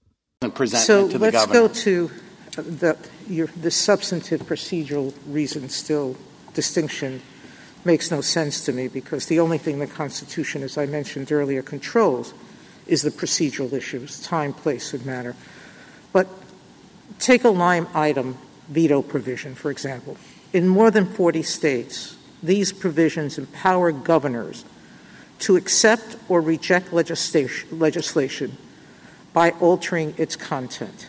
So let's go to the, your, the substantive procedural reason still distinction makes no sense to me because the only thing the Constitution, as I mentioned earlier, controls is the procedural issues, time, place, and manner. But take a line item veto provision, for example. In more than 40 states, these provisions empower governors to accept or reject legislation, legislation by altering its content.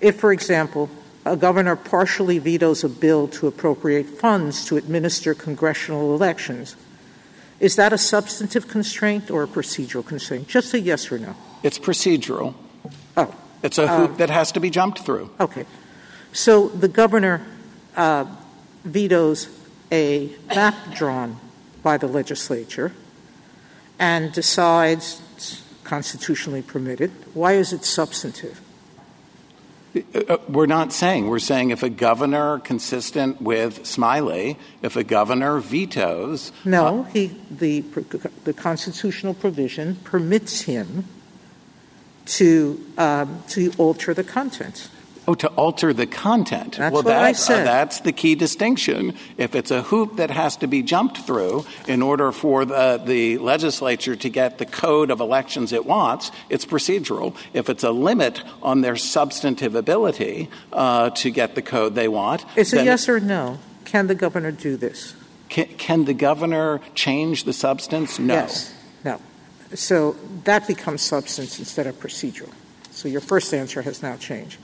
If, for example, a governor partially vetoes a bill to appropriate funds to administer congressional elections, is that a substantive constraint or a procedural constraint? Just a yes or no. It's procedural. Oh. It's a hoop um, that has to be jumped through. Okay. So the governor uh, vetoes a map drawn by the legislature and decides it's constitutionally permitted, why is it substantive? Uh, uh, we're not saying. We're saying if a governor, consistent with Smiley, if a governor vetoes. No, uh, he, the, the constitutional provision permits him to, um, to alter the content. Oh, to alter the content. That's well, what that, I said. Uh, that's the key distinction. If it's a hoop that has to be jumped through in order for the, the legislature to get the code of elections it wants, it's procedural. If it's a limit on their substantive ability uh, to get the code they want, it's a yes or no. Can the governor do this? Can, can the governor change the substance? No. Yes. No. So that becomes substance instead of procedural. So your first answer has now changed.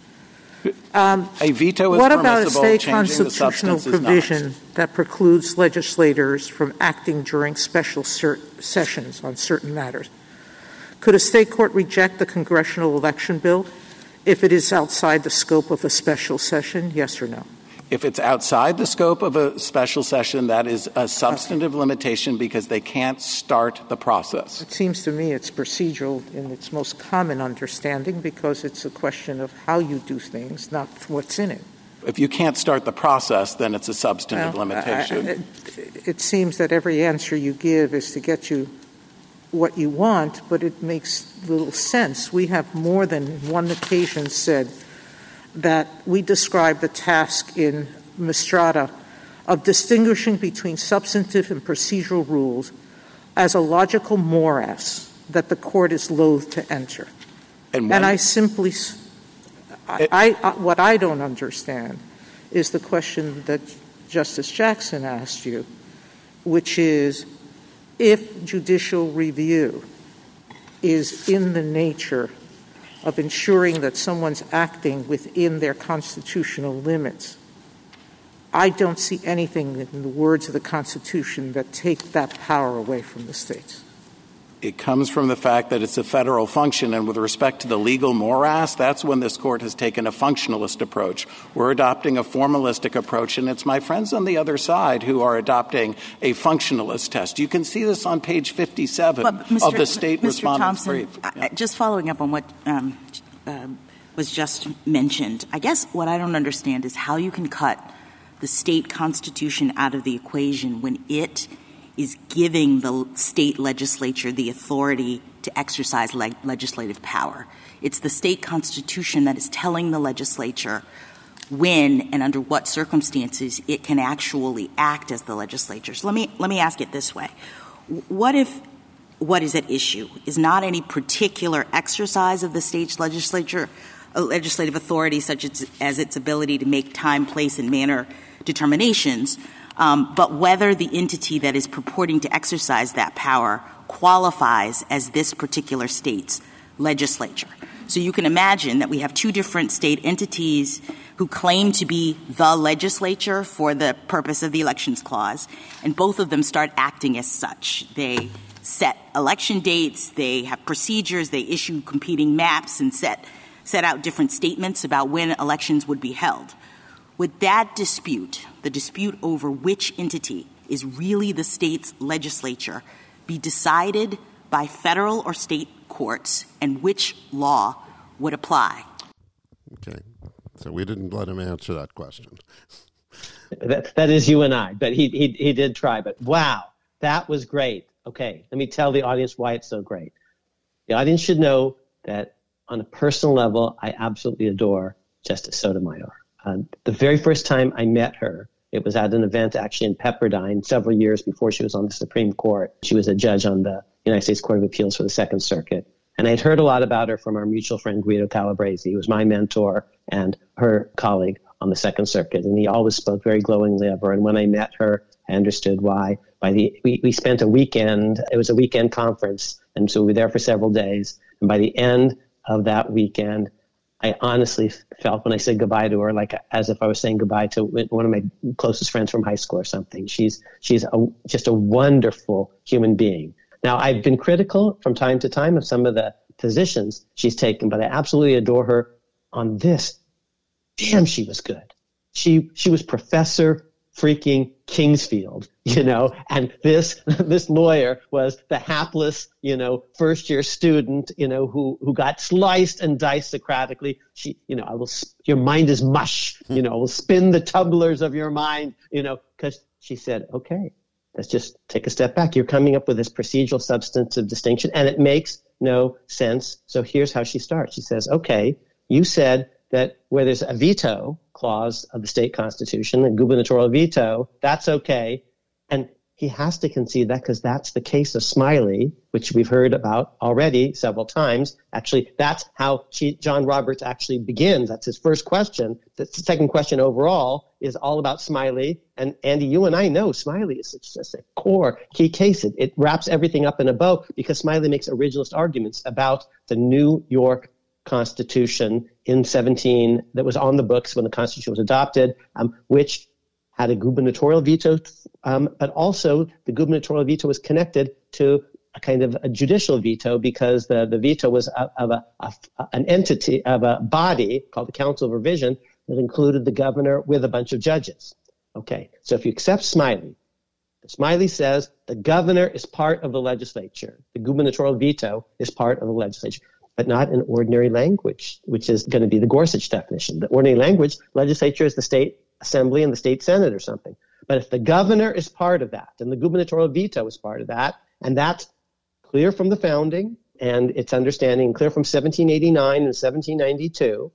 Um, a veto is what about a state Changing constitutional provision that precludes legislators from acting during special cert- sessions on certain matters? Could a state court reject the congressional election bill if it is outside the scope of a special session? Yes or no? If it's outside the scope of a special session, that is a substantive limitation because they can't start the process. It seems to me it's procedural in its most common understanding because it's a question of how you do things, not what's in it. If you can't start the process, then it's a substantive well, limitation. I, it, it seems that every answer you give is to get you what you want, but it makes little sense. We have more than one occasion said that we describe the task in Mistretta of distinguishing between substantive and procedural rules as a logical morass that the court is loath to enter. And, and I simply, I, I, I, what I don't understand is the question that Justice Jackson asked you, which is if judicial review is in the nature of ensuring that someone's acting within their constitutional limits. I don't see anything in the words of the Constitution that take that power away from the states. It comes from the fact that it's a federal function, and with respect to the legal morass, that's when this court has taken a functionalist approach. We're adopting a formalistic approach, and it's my friends on the other side who are adopting a functionalist test. You can see this on page 57 Mr. of the state Mr. respondent's Thompson, brief. Yeah. Just following up on what um, uh, was just mentioned, I guess what I don't understand is how you can cut the state constitution out of the equation when it – is giving the state legislature the authority to exercise le- legislative power. It's the state constitution that is telling the legislature when and under what circumstances it can actually act as the legislature. So let me let me ask it this way: What if what is at issue is not any particular exercise of the state's legislature uh, legislative authority, such as, as its ability to make time, place, and manner determinations, Um, but whether the entity that is purporting to exercise that power qualifies as this particular state's legislature. So you can imagine that we have two different state entities who claim to be the legislature for the purpose of the elections clause, and both of them start acting as such. They set election dates, they have procedures, they issue competing maps and set set out different statements about when elections would be held. Would that dispute, the dispute over which entity is really the state's legislature, be decided by federal or state courts, and which law would apply? Okay. So we didn't let him answer that question. That, that is you and I, but he, he, he did try. But wow, that was great. Okay, let me tell the audience why it's so great. The audience should know that on a personal level, I absolutely adore Justice Sotomayor. Uh, the very first time I met her, it was at an event actually in Pepperdine several years before she was on the Supreme Court. She was a judge on the United States Court of Appeals for the Second Circuit. And I'd heard a lot about her from our mutual friend Guido Calabresi, who was my mentor and her colleague on the Second Circuit. And he always spoke very glowingly of her. And when I met her, I understood why. By the we, we spent a weekend, it was a weekend conference, and so we were there for several days. And by the end of that weekend, I honestly felt when I said goodbye to her, like as if I was saying goodbye to one of my closest friends from high school or something. She's she's a, just a wonderful human being. Now I've been critical from time to time of some of the positions she's taken, but I absolutely adore her on this. Damn, she was good. She she was Professor freaking Kingsfield, you know, and this, this lawyer was the hapless, you know, first year student, you know, who, who got sliced and diced Socratically. She, you know, I will, your mind is mush, you know, I will spin the tumblers of your mind, you know, cause she said, okay, let's just take a step back. You're coming up with this procedural substantive distinction and it makes no sense. So here's how she starts. She says, okay, you said that where there's a veto clause of the state constitution, a gubernatorial veto, that's okay. And he has to concede that because that's the case of Smiley, which we've heard about already several times. Actually, that's how she, John Roberts actually begins. That's his first question. The second question overall is all about Smiley. And Andy, you and I know Smiley is just a core key case. It, it wraps everything up in a bow because Smiley makes originalist arguments about the New York Constitution in 17 that was on the books when the Constitution was adopted, um, which had a gubernatorial veto, um, but also the gubernatorial veto was connected to a kind of a judicial veto because the, the veto was of, of a, an entity of a body called the Council of Revision that included the governor with a bunch of judges. Okay, so if you accept Smiley, Smiley says the governor is part of the legislature. The gubernatorial veto is part of the legislature but not in ordinary language, which is going to be the Gorsuch definition. The ordinary language, legislature is the state assembly and the state senate or something. But if the governor is part of that, and the gubernatorial veto is part of that, and that's clear from the founding and its understanding, clear from 1789 and 1792,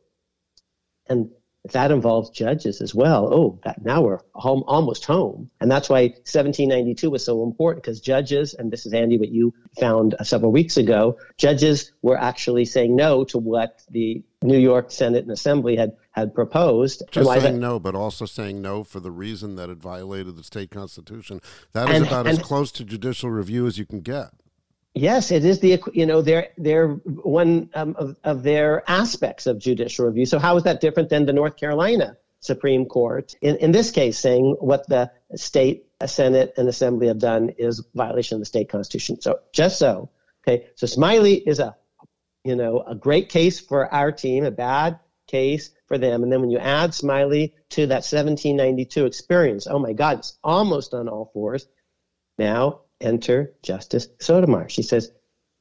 and that involves judges as well, oh, that now we're home, almost home. And that's why 1792 was so important because judges, and this is Andy, what you found uh, several weeks ago, judges were actually saying no to what the New York Senate and Assembly had had proposed. Just saying that, no, but also saying no for the reason that it violated the state constitution. That is and, about and, as close to judicial review as you can get. Yes, it is the you know they're they're one um, of, of their aspects of judicial review. So how is that different than the North Carolina Supreme Court in, in this case saying what the state Senate and Assembly have done is violation of the state constitution. So just so okay, so Smiley is a you know a great case for our team, a bad case for them, and then when you add Smiley to that 1792 experience, oh my God, it's almost on all fours. Now enter Justice Sotomayor. She says,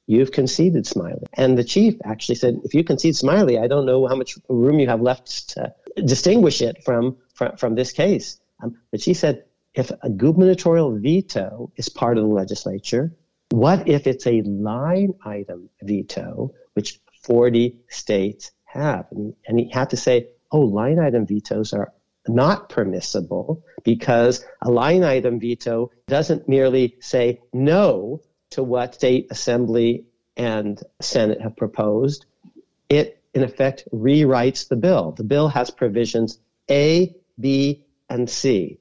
You've conceded Smiley. And the chief actually said, If you concede Smiley, I don't know how much room you have left to distinguish it from, from, from this case. Um, but she said, If a gubernatorial veto is part of the legislature, what if it's a line item veto, which 40 states have? And, and he had to say, oh, line item vetoes are not permissible because a line item veto doesn't merely say no to what state assembly and Senate have proposed. It, in effect, rewrites the bill. The bill has provisions A, B, and C.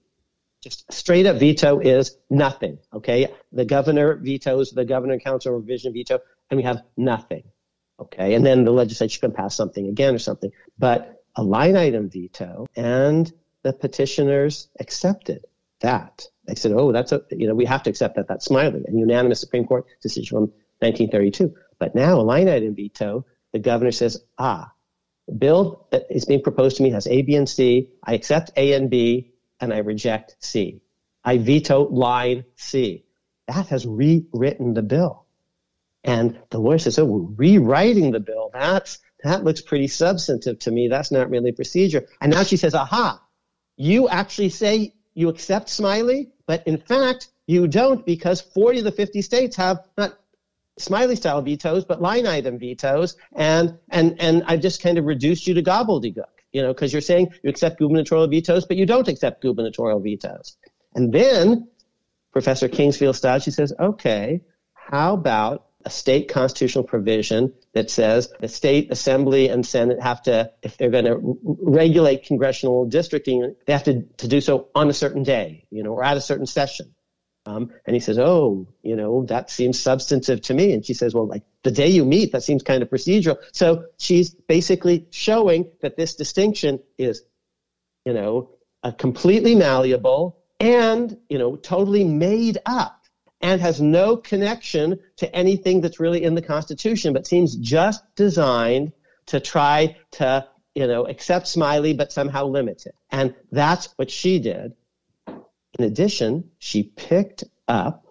Just straight up veto is nothing. Okay. The governor vetoes, the governor council revision veto, and we have nothing. Okay. And then the legislature can pass something again or something. But a line item veto, and the petitioners accepted that. They said, "Oh, that's a you know we have to accept that. That's Smiley, a unanimous Supreme Court decision from 1932." But now a line item veto, the governor says, "Ah, the bill that is being proposed to me has A, B, and C. I accept A and B, and I reject C. I veto line C." That has rewritten the bill. And the lawyer says, "Oh, we're rewriting the bill. That's that looks pretty substantive to me. That's not really procedure. And now she says, aha, you actually say you accept Smiley, but in fact, you don't because 40 of the 50 states have not Smiley style vetoes, but line item vetoes. And, and, and I've just kind of reduced you to gobbledygook, you know, because you're saying you accept gubernatorial vetoes, but you don't accept gubernatorial vetoes. And then Professor Kingsfield style, she says, okay, how about a state constitutional provision that says the state assembly and senate have to, if they're going to regulate congressional districting, they have to, to do so on a certain day, you know, or at a certain session. Um, and he says, "Oh, you know, that seems substantive to me." And she says, "Well, like the day you meet, that seems kind of procedural." So she's basically showing that this distinction is, you know, a completely malleable and you know totally made up and has no connection to anything that's really in the Constitution, but seems just designed to try to, you know, accept Smiley, but somehow limit it. And that's what she did. In addition, she picked up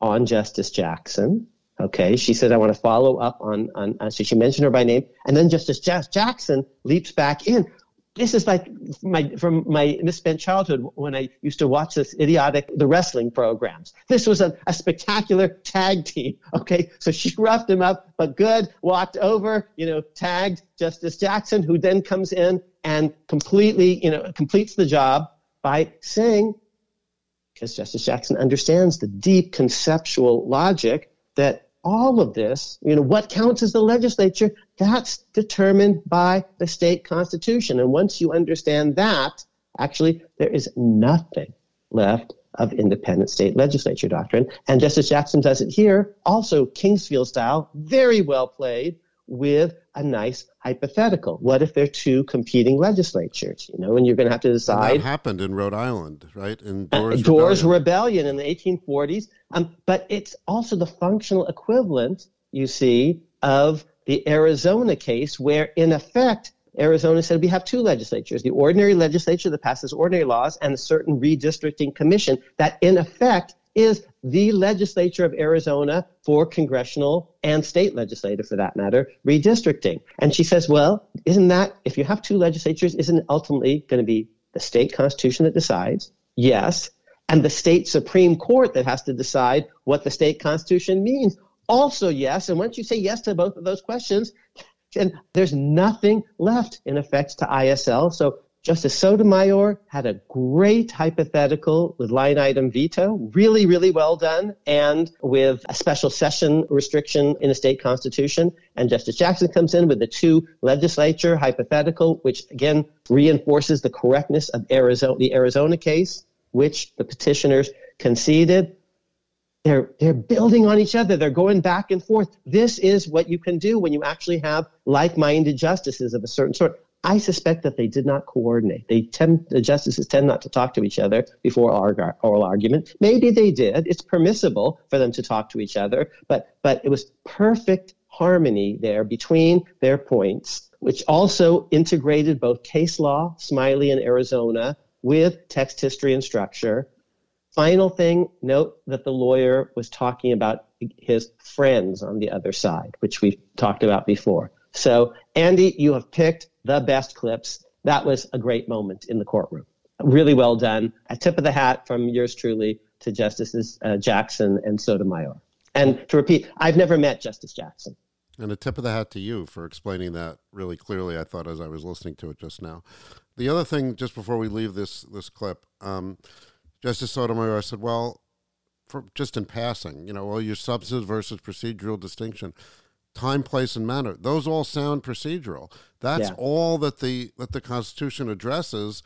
on Justice Jackson. Okay, she said, I want to follow up on, on, uh, so she mentioned her by name. And then Justice Jackson leaps back in this is like my from my misspent childhood when I used to watch this idiotic the wrestling programs. This was a, a spectacular tag team. Okay, so she roughed him up, but good, walked over, you know, tagged Justice Jackson, who then comes in and completely, you know, completes the job by saying, because Justice Jackson understands the deep conceptual logic that all of this, you know, what counts as the legislature, that's determined by the state constitution. And once you understand that, actually, there is nothing left of independent state legislature doctrine. And Justice Jackson does it here, also Kingsfield style, very well played with a nice hypothetical. What if they're two competing legislatures? You know, and you're going to have to decide. And that happened in Rhode Island, right? In Dorr's, uh, Dorr's Rebellion. Rebellion in the 1840s. Um, but it's also the functional equivalent, you see, of the Arizona case, where in effect Arizona said we have two legislatures the ordinary legislature that passes ordinary laws and a certain redistricting commission that, in effect, is the legislature of Arizona for congressional and state legislative, for that matter, redistricting. And she says, well, isn't that, if you have two legislatures, isn't it ultimately going to be the state constitution that decides? Yes. And the state Supreme Court that has to decide what the state constitution means? Also, yes. And once you say yes to both of those questions, then there's nothing left in effect to ISL. So Justice Sotomayor had a great hypothetical with line item veto, really, really well done, and with a special session restriction in the state constitution. And Justice Jackson comes in with the two legislature hypothetical, which again reinforces the correctness of Arizona, the Arizona case, which the petitioners conceded. they're they're building on each other. They're going back and forth. This is what you can do when you actually have like-minded justices of a certain sort. I suspect that they did not coordinate. They tend, the justices tend not to talk to each other before oral argument. Maybe they did. It's permissible for them to talk to each other, but but it was perfect harmony there between their points, which also integrated both case law, Smiley and Arizona, with text history and structure. Final thing, note that the lawyer was talking about his friends on the other side, which we talked about before. So, Andy, you have picked the best clips. That was a great moment in the courtroom. Really well done. A tip of the hat from yours truly to Justices uh, Jackson and Sotomayor. And to repeat, I've never met Justice Jackson. And a tip of the hat to you for explaining that really clearly. I thought as I was listening to it just now. The other thing, just before we leave this this clip, um, Justice Sotomayor said, "Well, for just in passing, you know, well, your substantive versus procedural distinction, time, place, and manner. Those all sound procedural. That's yeah. all that the that the Constitution addresses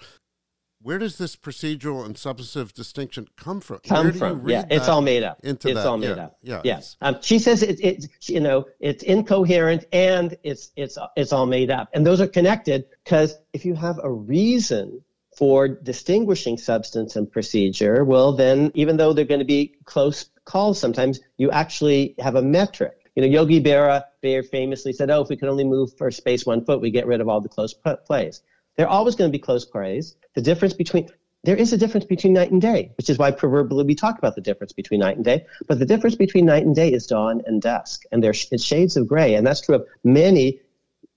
where does this procedural and substantive distinction come from? Come from? yeah, it's all made up. Into it's that? all made yeah. up. Yeah. Yes. Um, she says it's it, you know it's incoherent and it's it's it's all made up, and those are connected because if you have a reason for distinguishing substance and procedure, well then even though they're going to be close calls, sometimes you actually have a metric. You know, Yogi Berra famously said, "Oh, if we could only move for space one foot, we get rid of all the close plays." They're always going to be close plays. The difference between there is a difference between night and day, which is why proverbially we talk about the difference between night and day. But the difference between night and day is dawn and dusk, and there's shades of gray, and that's true of many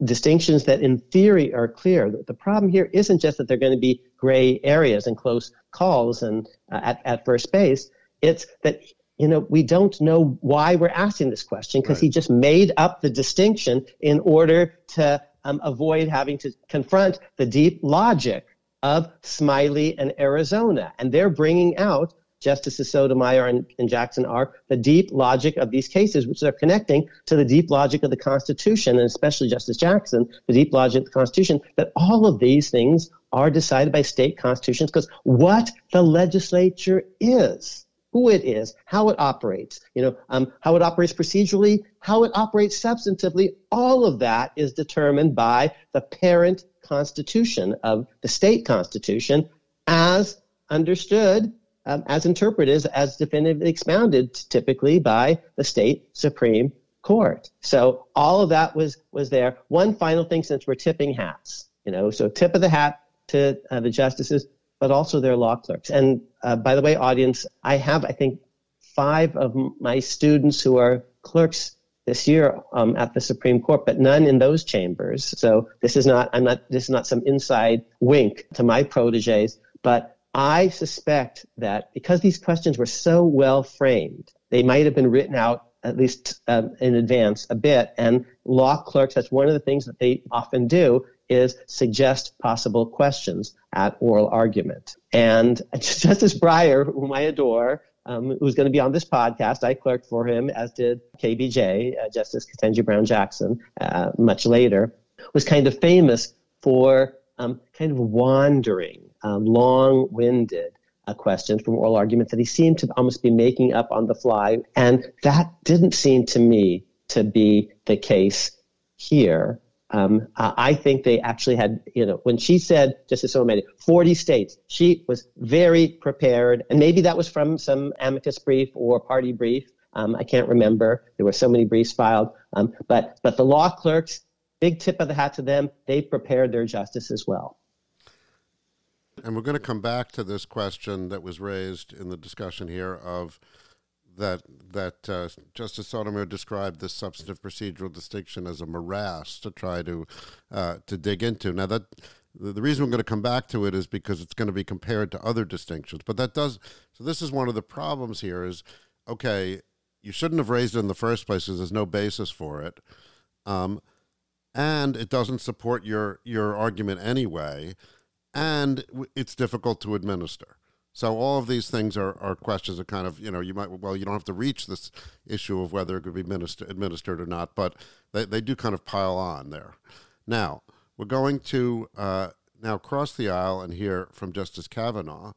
distinctions that in theory are clear. The problem here isn't just that they're going to be gray areas and close calls and uh, at, at first base. It's that you know we don't know why we're asking this question because right. he just made up the distinction in order to um, avoid having to confront the deep logic of Smiley and Arizona. And they're bringing out, Justices Sotomayor and, and Jackson are, the deep logic of these cases, which they're connecting to the deep logic of the Constitution, and especially Justice Jackson, the deep logic of the Constitution, that all of these things are decided by state constitutions because what the legislature is who it is, how it operates, you know, um, how it operates procedurally, how it operates substantively. All of that is determined by the parent constitution of the state constitution as understood, um, as interpreted, as definitively expounded typically by the state Supreme Court. So all of that was, was there. One final thing since we're tipping hats, you know, so tip of the hat to uh, the justices but also their law clerks. And uh, by the way, audience, I have, I think, five of my students who are clerks this year um, at the Supreme Court, but none in those chambers. So this is not, I'm not, this is not some inside wink to my proteges, but I suspect that because these questions were so well framed, they might have been written out at least um, in advance a bit. And law clerks, that's one of the things that they often do is suggest possible questions at oral argument. And Justice Breyer, whom I adore, um, who's going to be on this podcast, I clerked for him, as did KBJ, uh, Justice Ketanji Brown Jackson, uh, much later, was kind of famous for um, kind of wandering, um, long winded uh, questions from oral arguments that he seemed to almost be making up on the fly. And that didn't seem to me to be the case here. Um, I think they actually had, you know, when she said, just as so many, 40 states, she was very prepared. And maybe that was from some amicus brief or party brief. Um, I can't remember. There were so many briefs filed. Um, but, but the law clerks, big tip of the hat to them, they prepared their justice as well. And we're going to come back to this question that was raised in the discussion here of that that uh, Justice Sotomayor described this substantive procedural distinction as a morass to try to uh, to dig into. Now that the reason we're going to come back to it is because it's going to be compared to other distinctions. But that does so. This is one of the problems here. Is okay. You shouldn't have raised it in the first place because there's no basis for it, um, and it doesn't support your your argument anyway, and it's difficult to administer. So all of these things are, are questions that kind of, you know, you might, well, you don't have to reach this issue of whether it could be administer, administered or not, but they, they do kind of pile on there. Now, we're going to uh, now cross the aisle and hear from Justice Kavanaugh.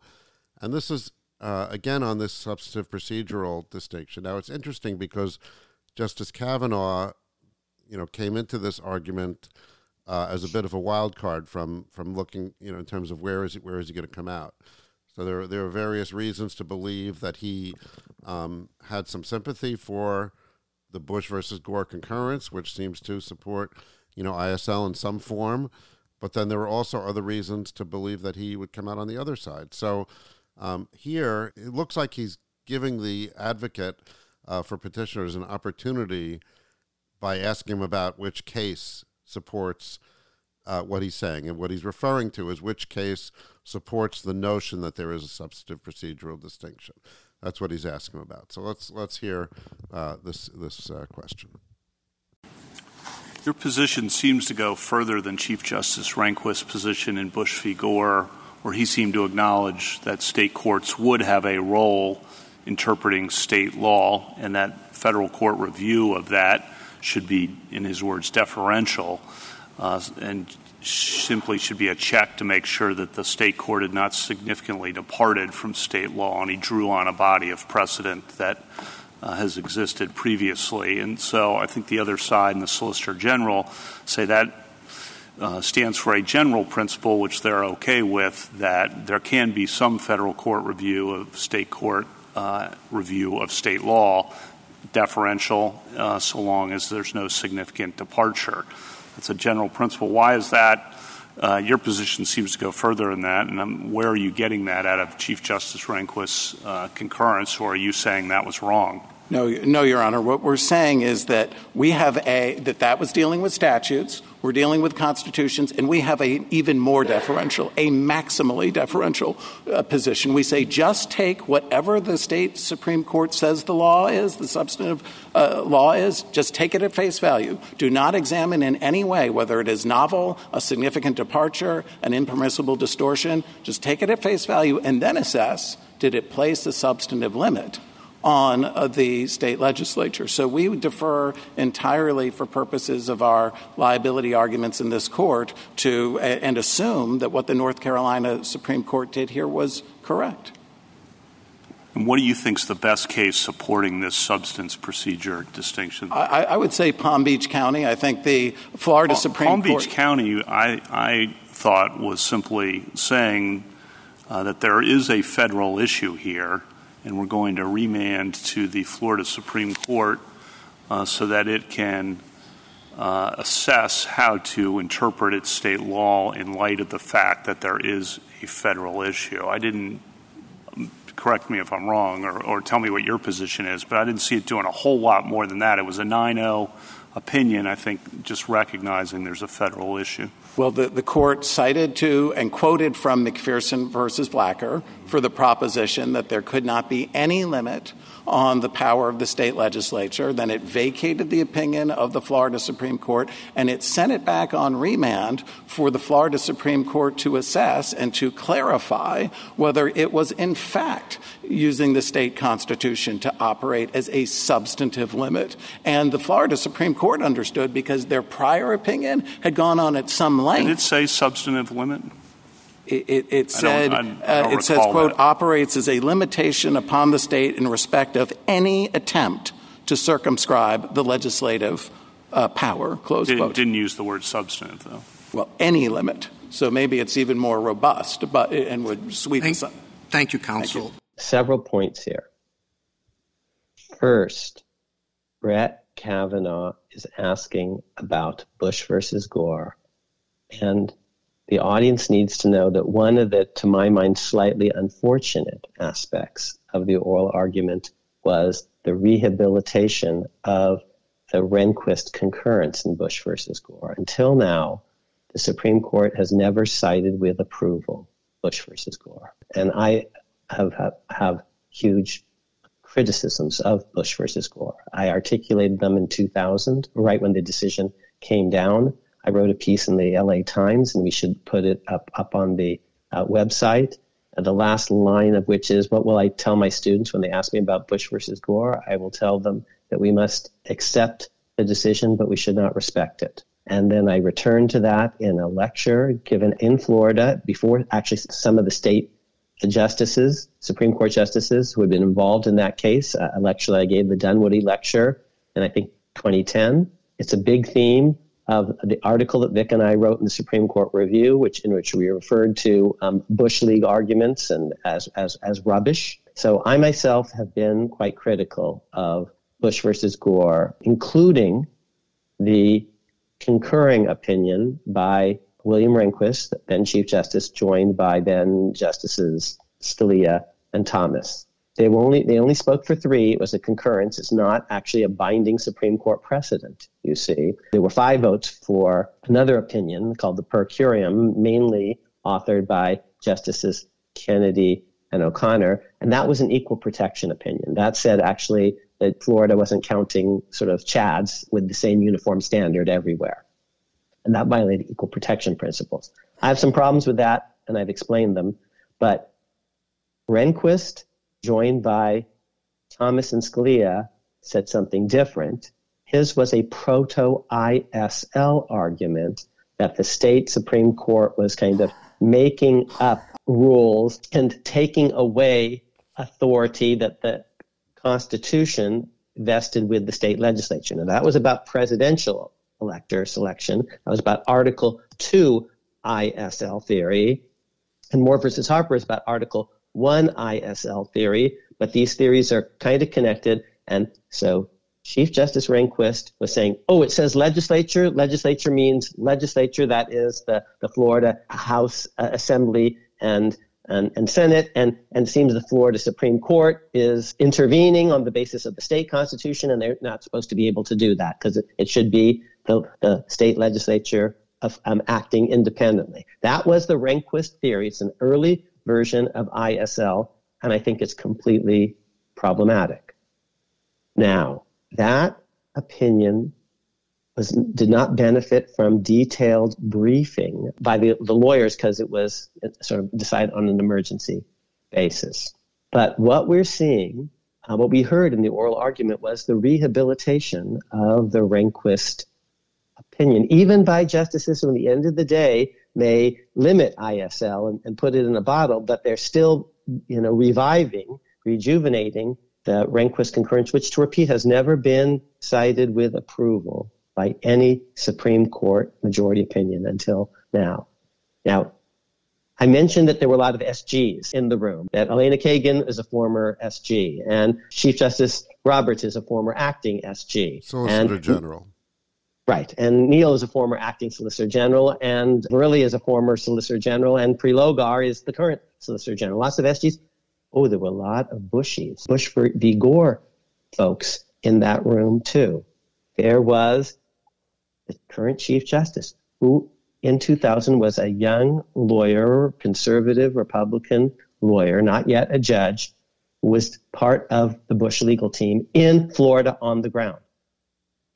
And this is uh, again on this substantive procedural distinction. Now it's interesting because Justice Kavanaugh, you know, came into this argument uh, as a bit of a wild card from from looking, you know, in terms of where is he, where is he going to come out. So there there are various reasons to believe that he um, had some sympathy for the Bush versus Gore concurrence, which seems to support, you know, ISL in some form. But then there were also other reasons to believe that he would come out on the other side. So um, here, it looks like he's giving the advocate uh, for petitioners an opportunity by asking him about which case supports uh, what he's saying. And what he's referring to is which case supports the notion that there is a substantive procedural distinction. That's what he's asking about. So let's let's hear uh, this this uh, question. Your position seems to go further than Chief Justice Rehnquist's position in Bush v. Gore, where he seemed to acknowledge that state courts would have a role interpreting state law, and that federal court review of that should be, in his words, deferential, and simply should be a check to make sure that the state court had not significantly departed from state law, and he drew on a body of precedent that uh, has existed previously. And so I think the other side and the Solicitor General say that uh, stands for a general principle, which they're okay with, that there can be some federal court review of state court uh, review of state law, deferential, uh, so long as there's no significant departure. It's a general principle. Why is that? Uh, your position seems to go further than that, and um, where are you getting that out of Chief Justice Rehnquist's uh, concurrence, or are you saying that was wrong? No, no, Your Honor. What we're saying is that we have a that that was dealing with statutes. We're dealing with constitutions, and we have a even more deferential, a maximally deferential uh, position. We say just take whatever the state supreme court says the law is, the substantive uh, law is. Just take it at face value. Do not examine in any way whether it is novel, a significant departure, an impermissible distortion. Just take it at face value, and then assess: Did it place a substantive limit? On uh, the state legislature. So we would defer entirely for purposes of our liability arguments in this court to and assume that what the North Carolina Supreme Court did here was correct. And what do you think is the best case supporting this substance procedure distinction? I, I would say Palm Beach County. I think the Florida Palm, Supreme Palm Court. Beach County, I, I thought, was simply saying uh, that there is a federal issue here and we're going to remand to the Florida Supreme Court uh, so that it can uh, assess how to interpret its state law in light of the fact that there is a federal issue. I didn't correct me if I'm wrong or, or tell me what your position is, but I didn't see it doing a whole lot more than that. It was a 9 0 opinion, I think, just recognizing there's a federal issue. Well, the, the court cited to and quoted from McPherson versus Blacker for the proposition that there could not be any limit on the power of the state legislature. Then it vacated the opinion of the Florida Supreme Court and it sent it back on remand for the Florida Supreme Court to assess and to clarify whether it was in fact using the state constitution to operate as a substantive limit. And the Florida Supreme Court understood because their prior opinion had gone on at some length. Did it say substantive limit? It, it, it said, I don't, I don't uh, it says, quote, that. operates as a limitation upon the state in respect of any attempt to circumscribe the legislative uh, power, close Didn't, quote. didn't use the word substantive, though. Well, any limit. So maybe it's even more robust but, and would sweep Thank, the thank you, counsel. Thank you. Several points here. First, Brett Kavanaugh is asking about Bush versus Gore. And the audience needs to know that one of the, to my mind, slightly unfortunate aspects of the oral argument was the rehabilitation of the Rehnquist concurrence in Bush versus Gore. Until now, the Supreme Court has never cited with approval Bush versus Gore. And I have, have, have huge criticisms of Bush versus Gore. I articulated them in 2000, right when the decision came down. I wrote a piece in the LA Times, and we should put it up, up on the uh, website. Uh, the last line of which is, What will I tell my students when they ask me about Bush versus Gore? I will tell them that we must accept the decision, but we should not respect it. And then I returned to that in a lecture given in Florida before actually some of the state justices, Supreme Court justices who had been involved in that case. A lecture that I gave, the Dunwody lecture, in I think 2010. It's a big theme of the article that Vic and I wrote in the Supreme Court Review, which in which we referred to um, Bush League arguments and as, as as rubbish. So I myself have been quite critical of Bush versus Gore, including the concurring opinion by William Rehnquist, then Chief Justice, joined by then Justices Scalia and Thomas. They only they only spoke for three. It was a concurrence. It's not actually a binding Supreme Court precedent. You see, there were five votes for another opinion called the per curiam, mainly authored by Justices Kennedy and O'Connor, and that was an equal protection opinion. That said, actually, that Florida wasn't counting sort of Chads with the same uniform standard everywhere, and that violated equal protection principles. I have some problems with that, and I've explained them, but Rehnquist joined by Thomas and Scalia, said something different. His was a proto ISL argument that the state Supreme Court was kind of making up rules and taking away authority that the Constitution vested with the state legislature. Now, that was about presidential elector selection. That was about Article 2 ISL theory. And Moore versus Harper is about Article one ISL theory, but these theories are kind of connected. And so Chief Justice Rehnquist was saying, oh, it says legislature. Legislature means legislature, that is the, the Florida House uh, Assembly and, and, and Senate. And, and it seems the Florida Supreme Court is intervening on the basis of the state constitution, and they're not supposed to be able to do that because it, it should be the, the state legislature of, um, acting independently. That was the Rehnquist theory. It's an early version of ISL, and I think it's completely problematic. Now, that opinion was, did not benefit from detailed briefing by the, the lawyers because it was sort of decided on an emergency basis. But what we're seeing, uh, what we heard in the oral argument was the rehabilitation of the Rehnquist opinion, even by justices who, at the end of the day, may limit ISL and, and put it in a bottle, but they're still, you know, reviving, rejuvenating the Rehnquist concurrence, which, to repeat, has never been cited with approval by any Supreme Court majority opinion until now. Now, I mentioned that there were a lot of SGs in the room, that Elena Kagan is a former SG, and Chief Justice Roberts is a former acting SG. Solicitor and, General. Right. And Neal is a former acting Solicitor General, and Verrilli is a former Solicitor General, and Prelogar is the current Solicitor General. Lots of SGs. Oh, there were a lot of Bushies, Bush v. Gore folks in that room, too. There was the current Chief Justice, who in 2000 was a young lawyer, conservative Republican lawyer, not yet a judge, who was part of the Bush legal team in Florida on the ground.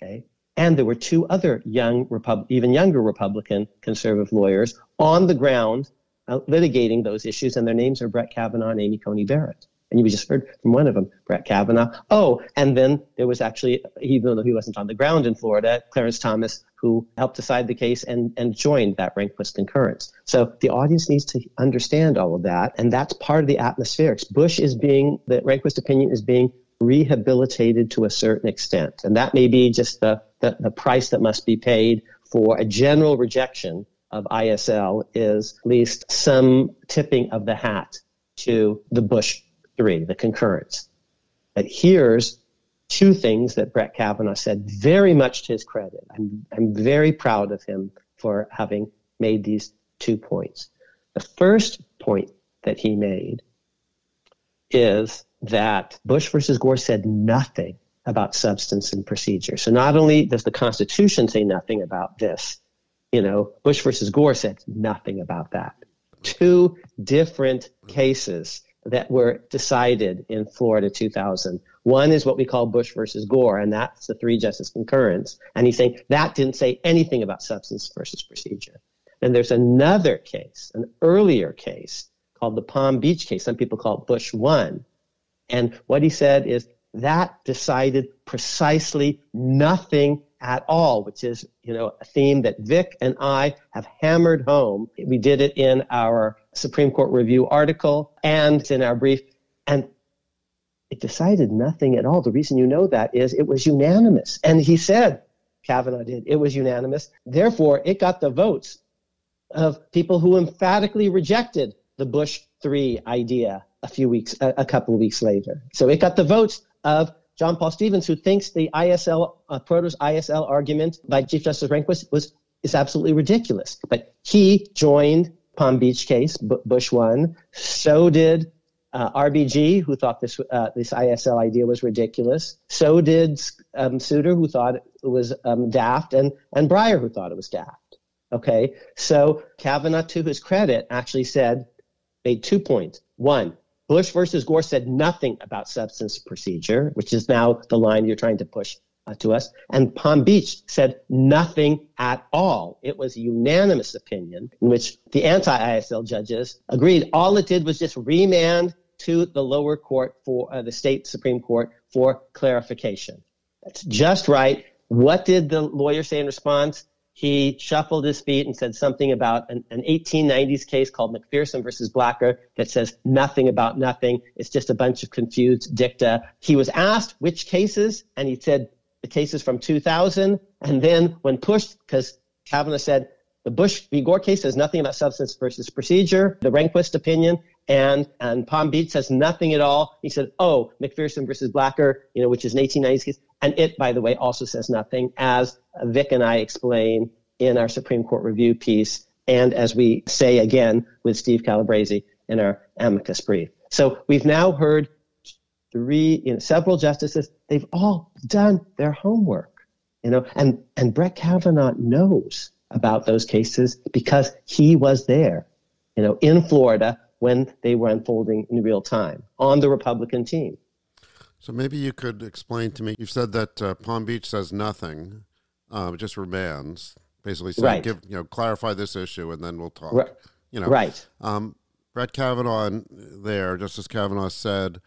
Okay. And there were two other young, Repub- even younger Republican conservative lawyers on the ground uh, litigating those issues, and their names are Brett Kavanaugh and Amy Coney Barrett. And you just heard from one of them, Brett Kavanaugh. Oh, and then there was actually, even though he wasn't on the ground in Florida, Clarence Thomas, who helped decide the case and, and joined that Rehnquist concurrence. So the audience needs to understand all of that, and that's part of the atmospherics. Bush is being, the Rehnquist opinion is being rehabilitated to a certain extent. And that may be just the, the, the price that must be paid for a general rejection of ISL is at least some tipping of the hat to the Bush three, the concurrence. But here's two things that Brett Kavanaugh said very much to his credit. I'm, I'm very proud of him for having made these two points. The first point that he made is that Bush versus Gore said nothing about substance and procedure. So not only does the Constitution say nothing about this, you know, Bush versus Gore said nothing about that. Two different cases that were decided in Florida 2000. One is what we call Bush versus Gore, and that's the three justice concurrence. And he's saying that didn't say anything about substance versus procedure. And there's another case, an earlier case called the Palm Beach case. Some people call it Bush 1, and what he said is that decided precisely nothing at all, which is, you know, a theme that Vic and I have hammered home. We did it in our Supreme Court review article and in our brief. And it decided nothing at all. The reason you know that is it was unanimous. And he said, Kavanaugh did, it was unanimous. Therefore, it got the votes of people who emphatically rejected the Bush 3 idea a few weeks, a, a couple of weeks later. So it got the votes of John Paul Stevens, who thinks the ISL, uh, Protos ISL argument by Chief Justice Rehnquist was is absolutely ridiculous. But he joined Palm Beach case, B- Bush one. So did uh, RBG, who thought this uh, this ISL idea was ridiculous. So did um, Souter, who thought it was um, daft, and and Breyer, who thought it was daft. Okay, so Kavanaugh, to his credit, actually said made two points. One, Bush versus Gore said nothing about substance procedure, which is now the line you're trying to push uh, to us. And Palm Beach said nothing at all. It was a unanimous opinion in which the anti ISL judges agreed. All it did was just remand to the lower court for uh, the state Supreme Court for clarification. That's just right. What did the lawyer say in response? He shuffled his feet and said something about an, an 1890s case called McPherson versus Blacker that says nothing about nothing. It's just a bunch of confused dicta. He was asked which cases, and he said the cases from 2000. And then when pushed, because Kavanaugh said the Bush v. Gore case says nothing about substance versus procedure, the Rehnquist opinion, and, and Palm Beach says nothing at all. He said, oh, McPherson versus Blacker, you know, which is an 1890s case. And it, by the way, also says nothing, as Vic and I explain in our Supreme Court review piece, and as we say again with Steve Calabresi in our amicus brief. So we've now heard three, you know, several justices. They've all done their homework, you know, and and Brett Kavanaugh knows about those cases because he was there, you know, in Florida when they were unfolding in real time on the Republican team. So maybe you could explain to me. You've said that uh, Palm Beach says nothing, um, just remands, basically saying, right. give you know, clarify this issue, and then we'll talk. Right. You know, right. Um, Brett Kavanaugh there, Justice Kavanaugh said,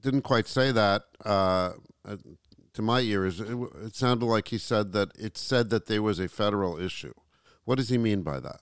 didn't quite say that. Uh, to my ears, it, it sounded like he said that it said that there was a federal issue. What does he mean by that?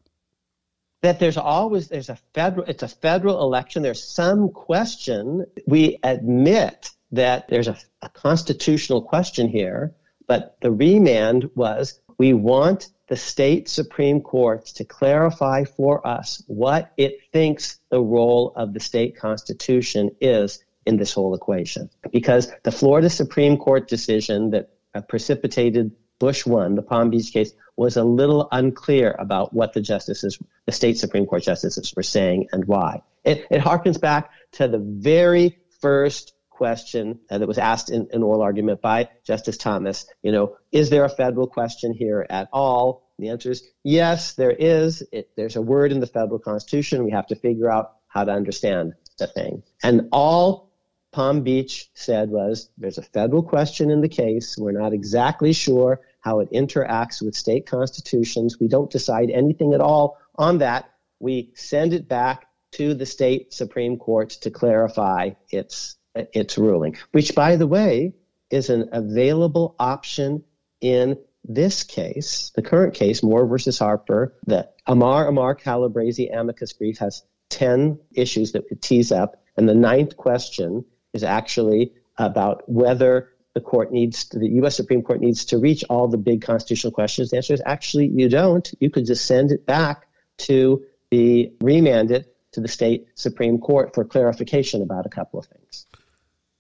That there's always there's a federal it's a federal election. There's some question. We admit that there's a, a, constitutional question here but the remand was we want the state supreme courts to clarify for us what it thinks the role of the state constitution is in this whole equation. Because the florida supreme court decision that uh, precipitated bush one the palm beach case was a little unclear about what the justices, the state Supreme Court justices were saying and why. It, it harkens back to the very first question that was asked in an oral argument by Justice Thomas. You know, is there a federal question here at all? The answer is yes, there is. It, there's a word in the federal constitution. We have to figure out how to understand the thing. And all Palm Beach said was there's a federal question in the case. We're not exactly sure how it interacts with state constitutions. We don't decide anything at all on that. We send it back to the state Supreme Court to clarify its its ruling, which, by the way, is an available option in this case, the current case, Moore versus Harper. The Amar Amar Calabresi amicus brief has 10 issues that it tease up. And the ninth question is actually about whether the court needs to, the U.S. Supreme Court needs to reach all the big constitutional questions. The answer is actually you don't. You could just send it back to be remanded to the state Supreme Court for clarification about a couple of things.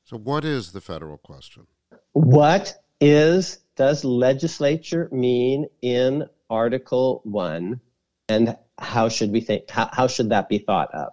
So, what is the federal question? What is does legislature mean in Article One, and how should we think? How, how should that be thought of?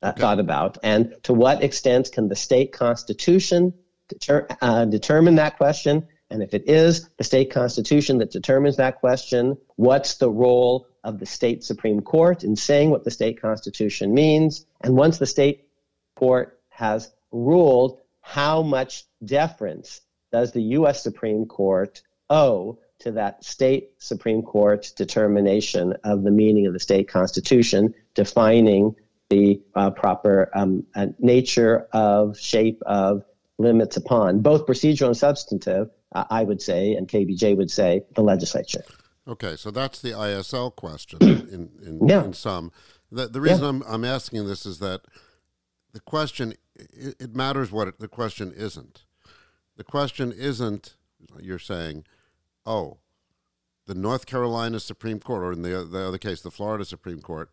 Uh, okay. Thought about, and to what extent can the state constitution deter, uh, determine that question. And if it is the state constitution that determines that question, what's the role of the state Supreme Court in saying what the state constitution means? And once the state court has ruled, how much deference does the U.S. Supreme Court owe to that state Supreme Court determination of the meaning of the state constitution, defining the uh, proper um, uh, nature of, shape of, limits upon, both procedural and substantive, I would say, and KBJ would say, the legislature. Okay, so that's the ISL question in, in, yeah. in some. The, the reason yeah. I'm, I'm asking this is that the question, it, it matters what it, the question isn't. The question isn't, you're saying, oh, the North Carolina Supreme Court, or in the, the other case, the Florida Supreme Court,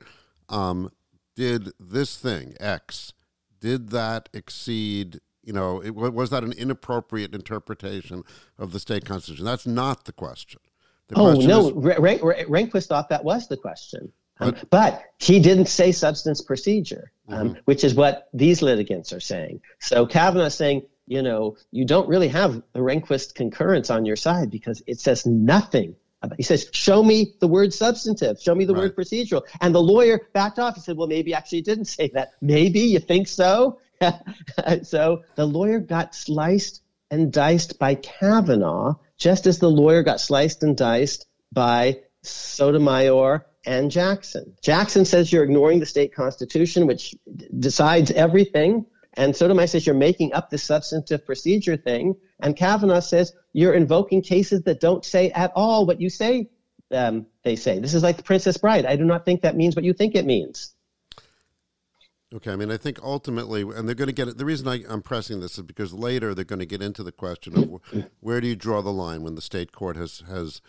um, did this thing, X, did that exceed, you know, it, was that an inappropriate interpretation of the state constitution? That's not the question. The oh, question no, is, Rehnquist thought that was the question. Um, but he didn't say substance procedure, um, mm-hmm. which is what these litigants are saying. So Kavanaugh's saying, you know, you don't really have the Rehnquist concurrence on your side because it says nothing. About, he says, show me the word substantive, show me the right. word procedural. And the lawyer backed off. He said, well, maybe actually didn't say that. Maybe you think so? so the lawyer got sliced and diced by Kavanaugh, just as the lawyer got sliced and diced by Sotomayor and Jackson. Jackson says you're ignoring the state constitution, which decides everything. And Sotomayor says you're making up the substantive procedure thing. And Kavanaugh says you're invoking cases that don't say at all what you say um, they say. This is like the Princess Bride. I do not think that means what you think it means. Okay, I mean, I think ultimately, and they're going to get it. The reason I, am pressing this is because later they're going to get into the question of where do you draw the line when the state court has has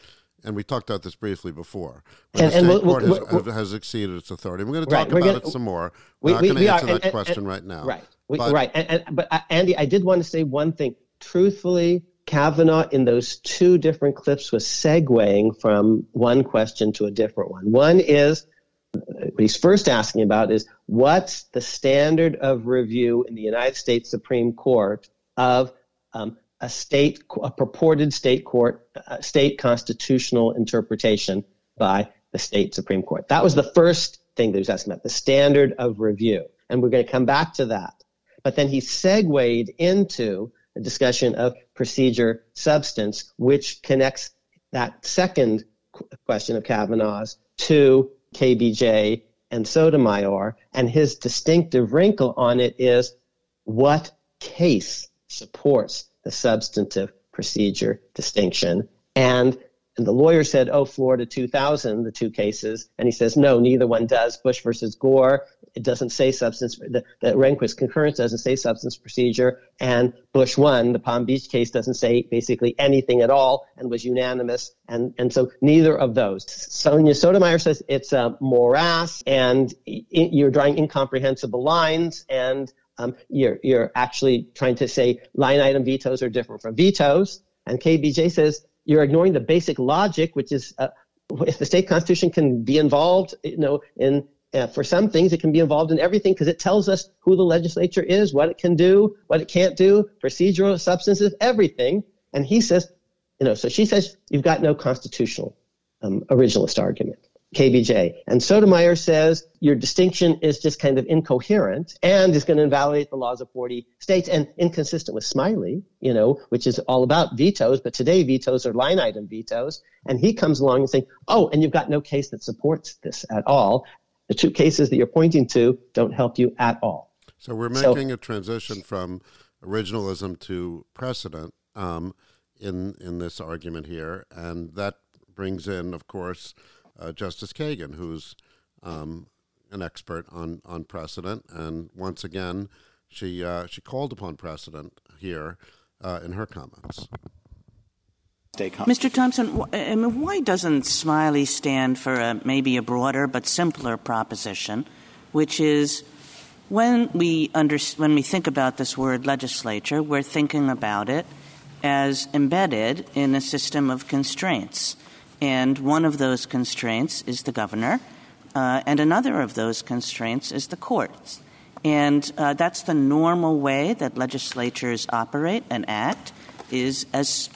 and we talked about this briefly before. When and, the state we'll, court we'll, has, has, exceeded its authority. We're going to talk right, about gonna, it some more. We're we, not going to answer are, that and, question right now. Right, we, but, right. And, but uh, Andy, I did want to say one thing. Truthfully, Kavanaugh in those two different clips was segueing from one question to a different one. One is what he's first asking about is what's the standard of review in the United States Supreme Court of um, a state, a purported state court, uh, state constitutional interpretation by the state Supreme Court. That was the first thing that he was asking about, the standard of review. And we're going to come back to that. But then he segued into a discussion of procedure substance, which connects that second question of Kavanaugh's to KBJ and Sotomayor. And his distinctive wrinkle on it is what case supports the substantive procedure distinction. And, and the lawyer said, oh, Florida 2000, the two cases. And he says, no, neither one does. Bush versus Gore, it doesn't say substance, the, the Rehnquist concurrence doesn't say substance procedure. And Bush one, the Palm Beach case doesn't say basically anything at all and was unanimous. And, and so neither of those. Sonia Sotomayor says it's a morass and you're drawing incomprehensible lines and um, you're, you're actually trying to say line item vetoes are different from vetoes. And KBJ says you're ignoring the basic logic, which is uh, if the state constitution can be involved, you know, in uh, for some things it can be involved in everything because it tells us who the legislature is, what it can do, what it can't do, procedural, substantive, everything. And he says, you know, so she says you've got no constitutional um, originalist argument. KBJ. And Sotomayor says your distinction is just kind of incoherent and is going to invalidate the laws of 40 states and inconsistent with Smiley, you know, which is all about vetoes, but today vetoes are line item vetoes. And he comes along and saying, oh, and you've got no case that supports this at all. The two cases that you're pointing to don't help you at all. So we're making so, a transition from originalism to precedent um, in in this argument here, and that brings in, of course, uh, Justice Kagan, who's um, an expert on, on precedent. And once again, she, uh, she called upon precedent here uh, in her comments. Mr. Thompson, I mean, why doesn't Smiley stand for a, maybe a broader but simpler proposition, which is when we, under, when we think about this word legislature, we're thinking about it as embedded in a system of constraints. And one of those constraints is the governor, uh, and another of those constraints is the courts. And uh, that's the normal way that legislatures operate and act, is as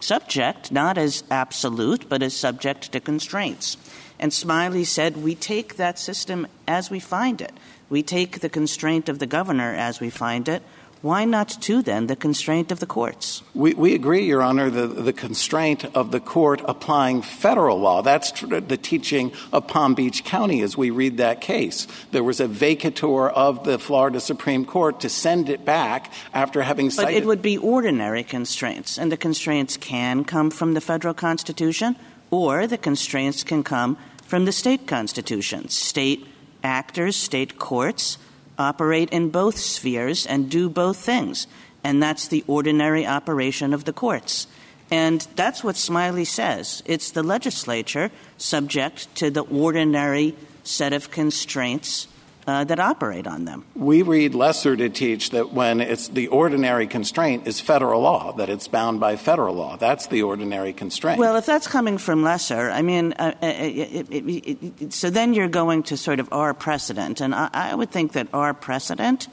subject, not as absolute, but as subject to constraints. And Smiley said, we take that system as we find it. We take the constraint of the governor as we find it. Why not to then the constraint of the courts? We, we agree, Your Honor, the, the constraint of the court applying federal law. That's tr- the teaching of Palm Beach County as we read that case. There was a vacatur of the Florida Supreme Court to send it back after having cited. But it would be ordinary constraints, and the constraints can come from the federal constitution, or the constraints can come from the state constitution. State actors, state courts operate in both spheres and do both things. And that's the ordinary operation of the courts. And that's what Smiley says. It's the legislature subject to the ordinary set of constraints that operate on them. We read Leser to teach that when it's the ordinary constraint is federal law, that it's bound by federal law. That's the ordinary constraint. Well, if that's coming from Leser, I mean, uh, uh so then you're going to sort of our precedent. And I, I would think that our precedent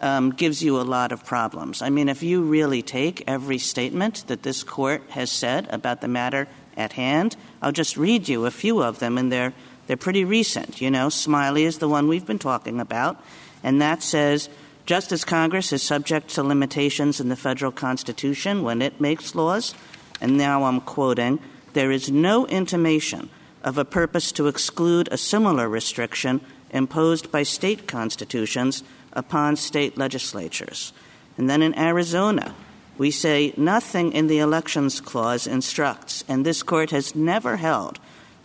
um, gives you a lot of problems. I mean, if you really take every statement that this court has said about the matter at hand, I'll just read you a few of them, in they're they're pretty recent. You know, Smiley is the one we've been talking about, and that says just as Congress is subject to limitations in the federal Constitution when it makes laws, and now I'm quoting, there is no intimation of a purpose to exclude a similar restriction imposed by state constitutions upon state legislatures. And then in Arizona, we say nothing in the Elections Clause instructs, and this court has never held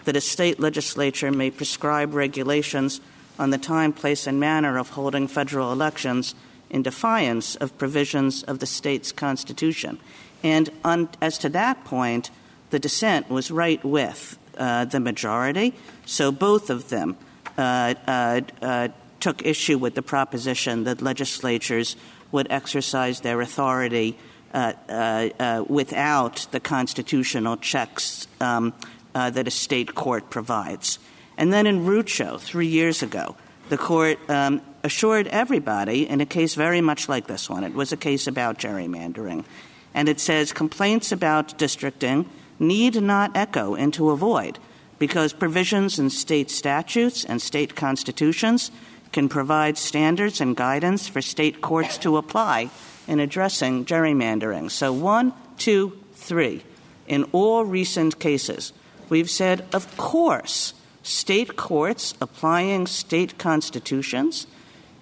that a state legislature may prescribe regulations on the time, place, and manner of holding federal elections in defiance of provisions of the state's constitution. And on, as to that point, the dissent was right with uh, the majority. So both of them uh, uh, uh took issue with the proposition that legislatures would exercise their authority uh, uh, without the constitutional checks um, that a state court provides. And then in Rucho, three years ago, the court um, assured everybody in a case very much like this one. It was a case about gerrymandering. And it says complaints about districting need not echo into a void because provisions in state statutes and state constitutions can provide standards and guidance for state courts to apply in addressing gerrymandering. So, one, two, three. In all recent cases, We've said, of course, state courts applying state constitutions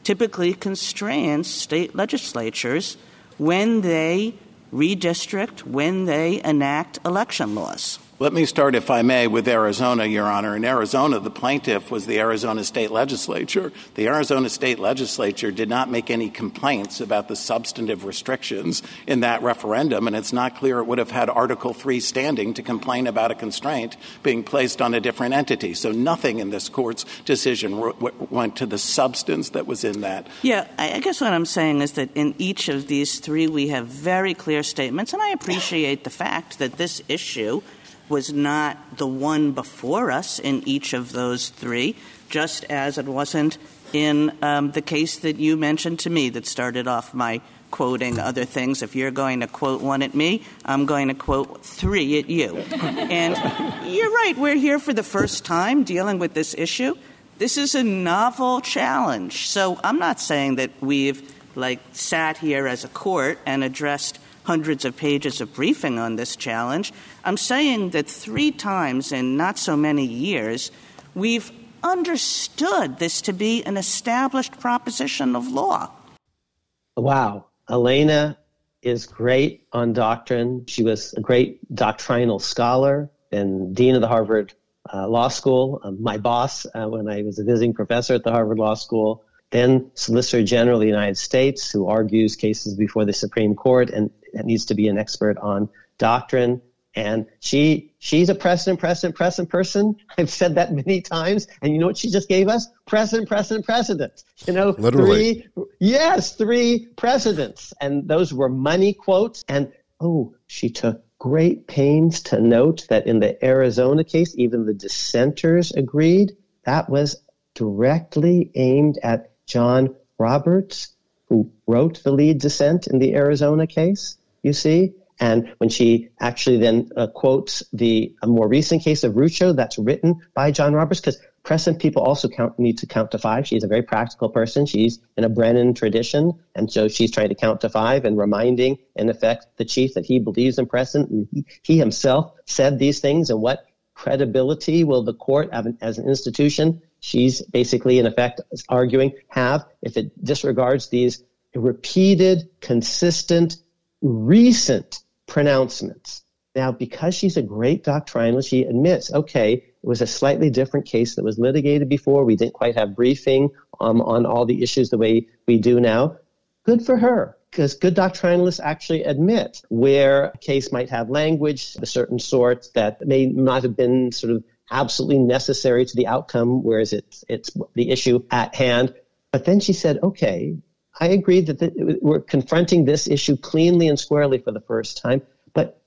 typically constrain state legislatures when they redistrict, when they enact election laws. Let me start, if I may, with Arizona, Your Honor. In Arizona, the plaintiff was the Arizona State Legislature. The Arizona State Legislature did not make any complaints about the substantive restrictions in that referendum, and it's not clear it would have had Article 3 standing to complain about a constraint being placed on a different entity. So nothing in this court's decision went to the substance that was in that. Yeah, I guess what I'm saying is that in each of these three, we have very clear statements, and I appreciate the fact that this issue was not the one before us in each of those three, just as it wasn't in um, the case that you mentioned to me that started off my quoting other things. If you're going to quote one at me, I'm going to quote three at you. and you're right, we're here for the first time dealing with this issue. This is a novel challenge. So I'm not saying that we've like sat here as a court and addressed hundreds of pages of briefing on this challenge. I'm saying that three times in not so many years, we've understood this to be an established proposition of law. Wow. Elena is great on doctrine. She was a great doctrinal scholar and dean of the Harvard uh, Law School, uh, my boss uh, when I was a visiting professor at the Harvard Law School, then Solicitor General of the United States, who argues cases before the Supreme Court and needs to be an expert on doctrine. And she she's a precedent, precedent, precedent person. I've said that many times. And you know what she just gave us? Precedent, precedent, precedent. You know, Literally. three yes, three precedents. And those were money quotes. And oh, she took great pains to note that in the Arizona case, even the dissenters agreed that was directly aimed at John Roberts, who wrote the lead dissent in the Arizona case you see? And when she actually then uh, quotes the more recent case of Rucho that's written by John Roberts, because Present people also count, need to count to five. She's a very practical person. She's in a Brennan tradition, and so she's trying to count to five and reminding, in effect, the chief that he believes in precedent. And he, he himself said these things, and what credibility will the court, have as an institution, she's basically, in effect, arguing, have if it disregards these repeated, consistent, recent pronouncements. Now, because she's a great doctrinalist, she admits, okay, it was a slightly different case that was litigated before. We didn't quite have briefing um, on all the issues the way we do now. Good for her, because good doctrinalists actually admit where a case might have language, of a certain sort that may not have been sort of absolutely necessary to the outcome, whereas it's, it's the issue at hand. But then she said, okay, I agree that the, we're confronting this issue cleanly and squarely for the first time, but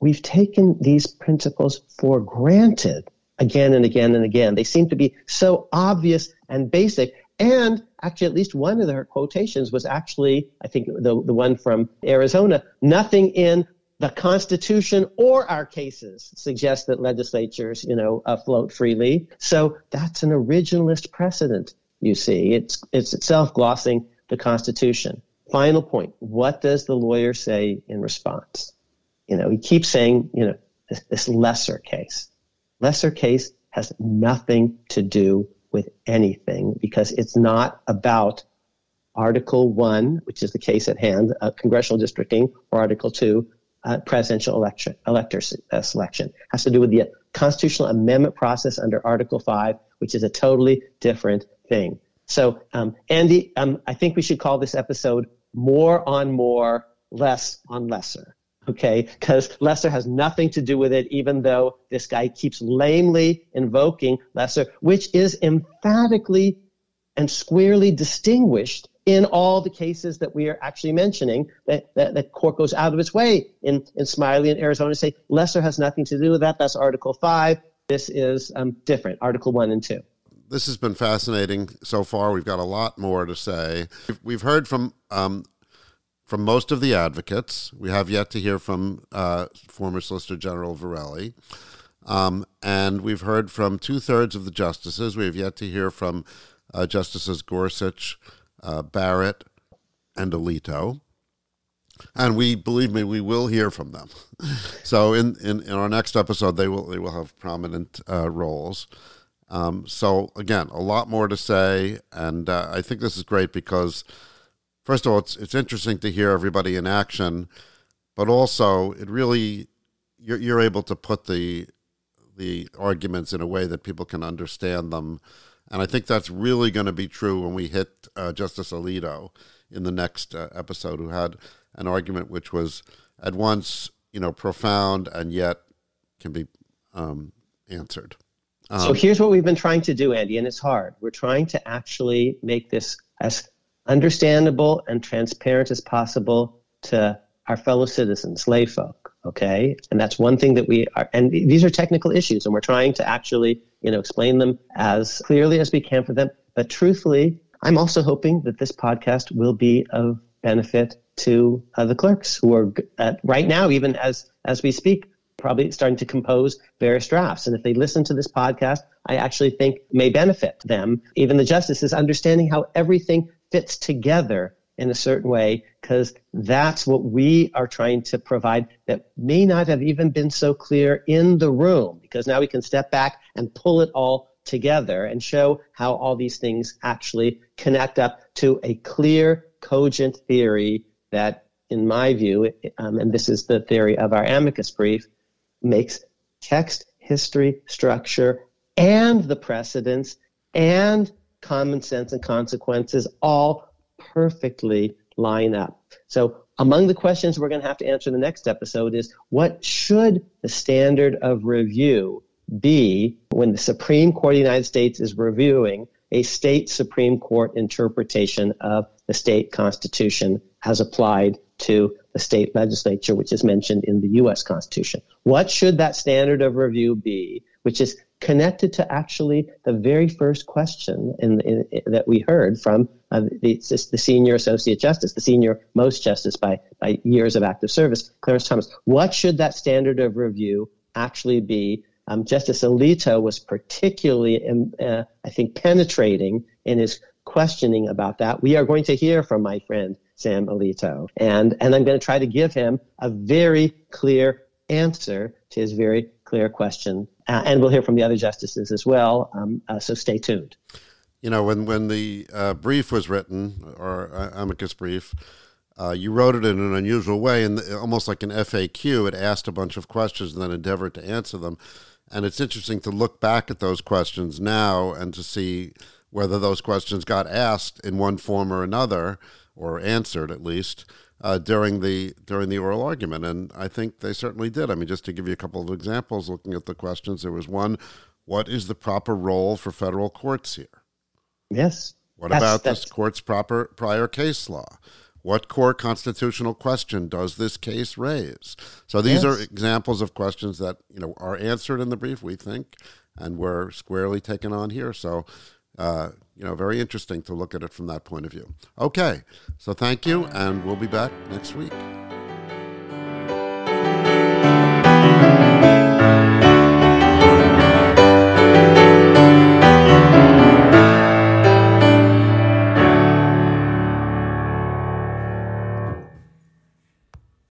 we've taken these principles for granted again and again and again. They seem to be so obvious and basic. And actually, at least one of her quotations was actually, I think, the, the one from Arizona nothing in the Constitution or our cases suggests that legislatures, you know, uh, float freely. So that's an originalist precedent, you see. It's, it's itself glossing the Constitution. Final point. What does the lawyer say in response? You know, he keeps saying, you know, this, this Leser case. Leser case has nothing to do with anything because it's not about Article 1, which is the case at hand, uh, congressional districting, or Article 2, uh, presidential election, elector uh, selection. It has to do with the constitutional amendment process under Article 5, which is a totally different thing. So, um, Andy, um, I think we should call this episode More on Moore, Less on Leser. Okay, because Leser has nothing to do with it, even though this guy keeps lamely invoking Leser, which is emphatically and squarely distinguished in all the cases that we are actually mentioning that, that, that court goes out of its way in, in Smiley and Arizona to say Leser has nothing to do with that. That's Article 5. This is um, different, Article 1 and 2 this has been fascinating so far. We've got a lot more to say. We've heard from um, from most of the advocates. We have yet to hear from uh, former Solicitor General Verrilli. Um, and we've heard from two thirds of the justices. We have yet to hear from uh, Justices Gorsuch, uh, Barrett, and Alito. And we believe me, we will hear from them. so in, in, in, our next episode, they will they will have prominent uh, roles. Um, so again, a lot more to say, and uh, I think this is great because, first of all, it's it's interesting to hear everybody in action, but also it really you're you're able to put the the arguments in a way that people can understand them, and I think that's really going to be true when we hit uh, Justice Alito in the next uh, episode, who had an argument which was at once you know profound and yet can be um, answered. Um, so here's what we've been trying to do, Andy, and it's hard. We're trying to actually make this as understandable and transparent as possible to our fellow citizens, lay folk. Okay, and that's one thing that we are. And these are technical issues, and we're trying to actually, you know, explain them as clearly as we can for them. But truthfully, I'm also hoping that this podcast will be of benefit to uh, the clerks who are uh, right now, even as as we speak, probably starting to compose various drafts. And if they listen to this podcast, I actually think may benefit them. Even the justices understanding how everything fits together in a certain way, because that's what we are trying to provide that may not have even been so clear in the room, because now we can step back and pull it all together and show how all these things actually connect up to a clear, cogent theory that, in my view, um, and this is the theory of our amicus brief, makes text, history, structure, and the precedents and common sense and consequences all perfectly line up. So among the questions we're going to have to answer in the next episode is what should the standard of review be when the Supreme Court of the United States is reviewing a state Supreme Court interpretation of the state constitution as applied to the state legislature, which is mentioned in the U.S. Constitution. What should that standard of review be, which is connected to actually the very first question in, in, in, that we heard from uh, the, the, senior associate justice, the senior most justice by, by years of active service, Clarence Thomas. What should that standard of review actually be Um, Justice Alito was particularly, um, uh, I think, penetrating in his questioning about that. We are going to hear from my friend Sam Alito, and and I'm going to try to give him a very clear answer to his very clear question, uh, and we'll hear from the other justices as well. Um, uh, so stay tuned. You know, when when the uh, brief was written, or uh, amicus brief. Uh, you wrote it in an unusual way, and almost like an FAQ. It asked a bunch of questions and then endeavored to answer them. And it's interesting to look back at those questions now and to see whether those questions got asked in one form or another, or answered at least, uh, during the during the oral argument. And I think they certainly did. I mean, just to give you a couple of examples, looking at the questions, there was one: What is the proper role for federal courts here? Yes. What that's, about that's... this court's proper prior case law? What core constitutional question does this case raise? So these yes. are examples of questions that you know are answered in the brief, we think, and were squarely taken on here. So, uh, you know, very interesting to look at it from that point of view. Okay, so thank you, and we'll be back next week.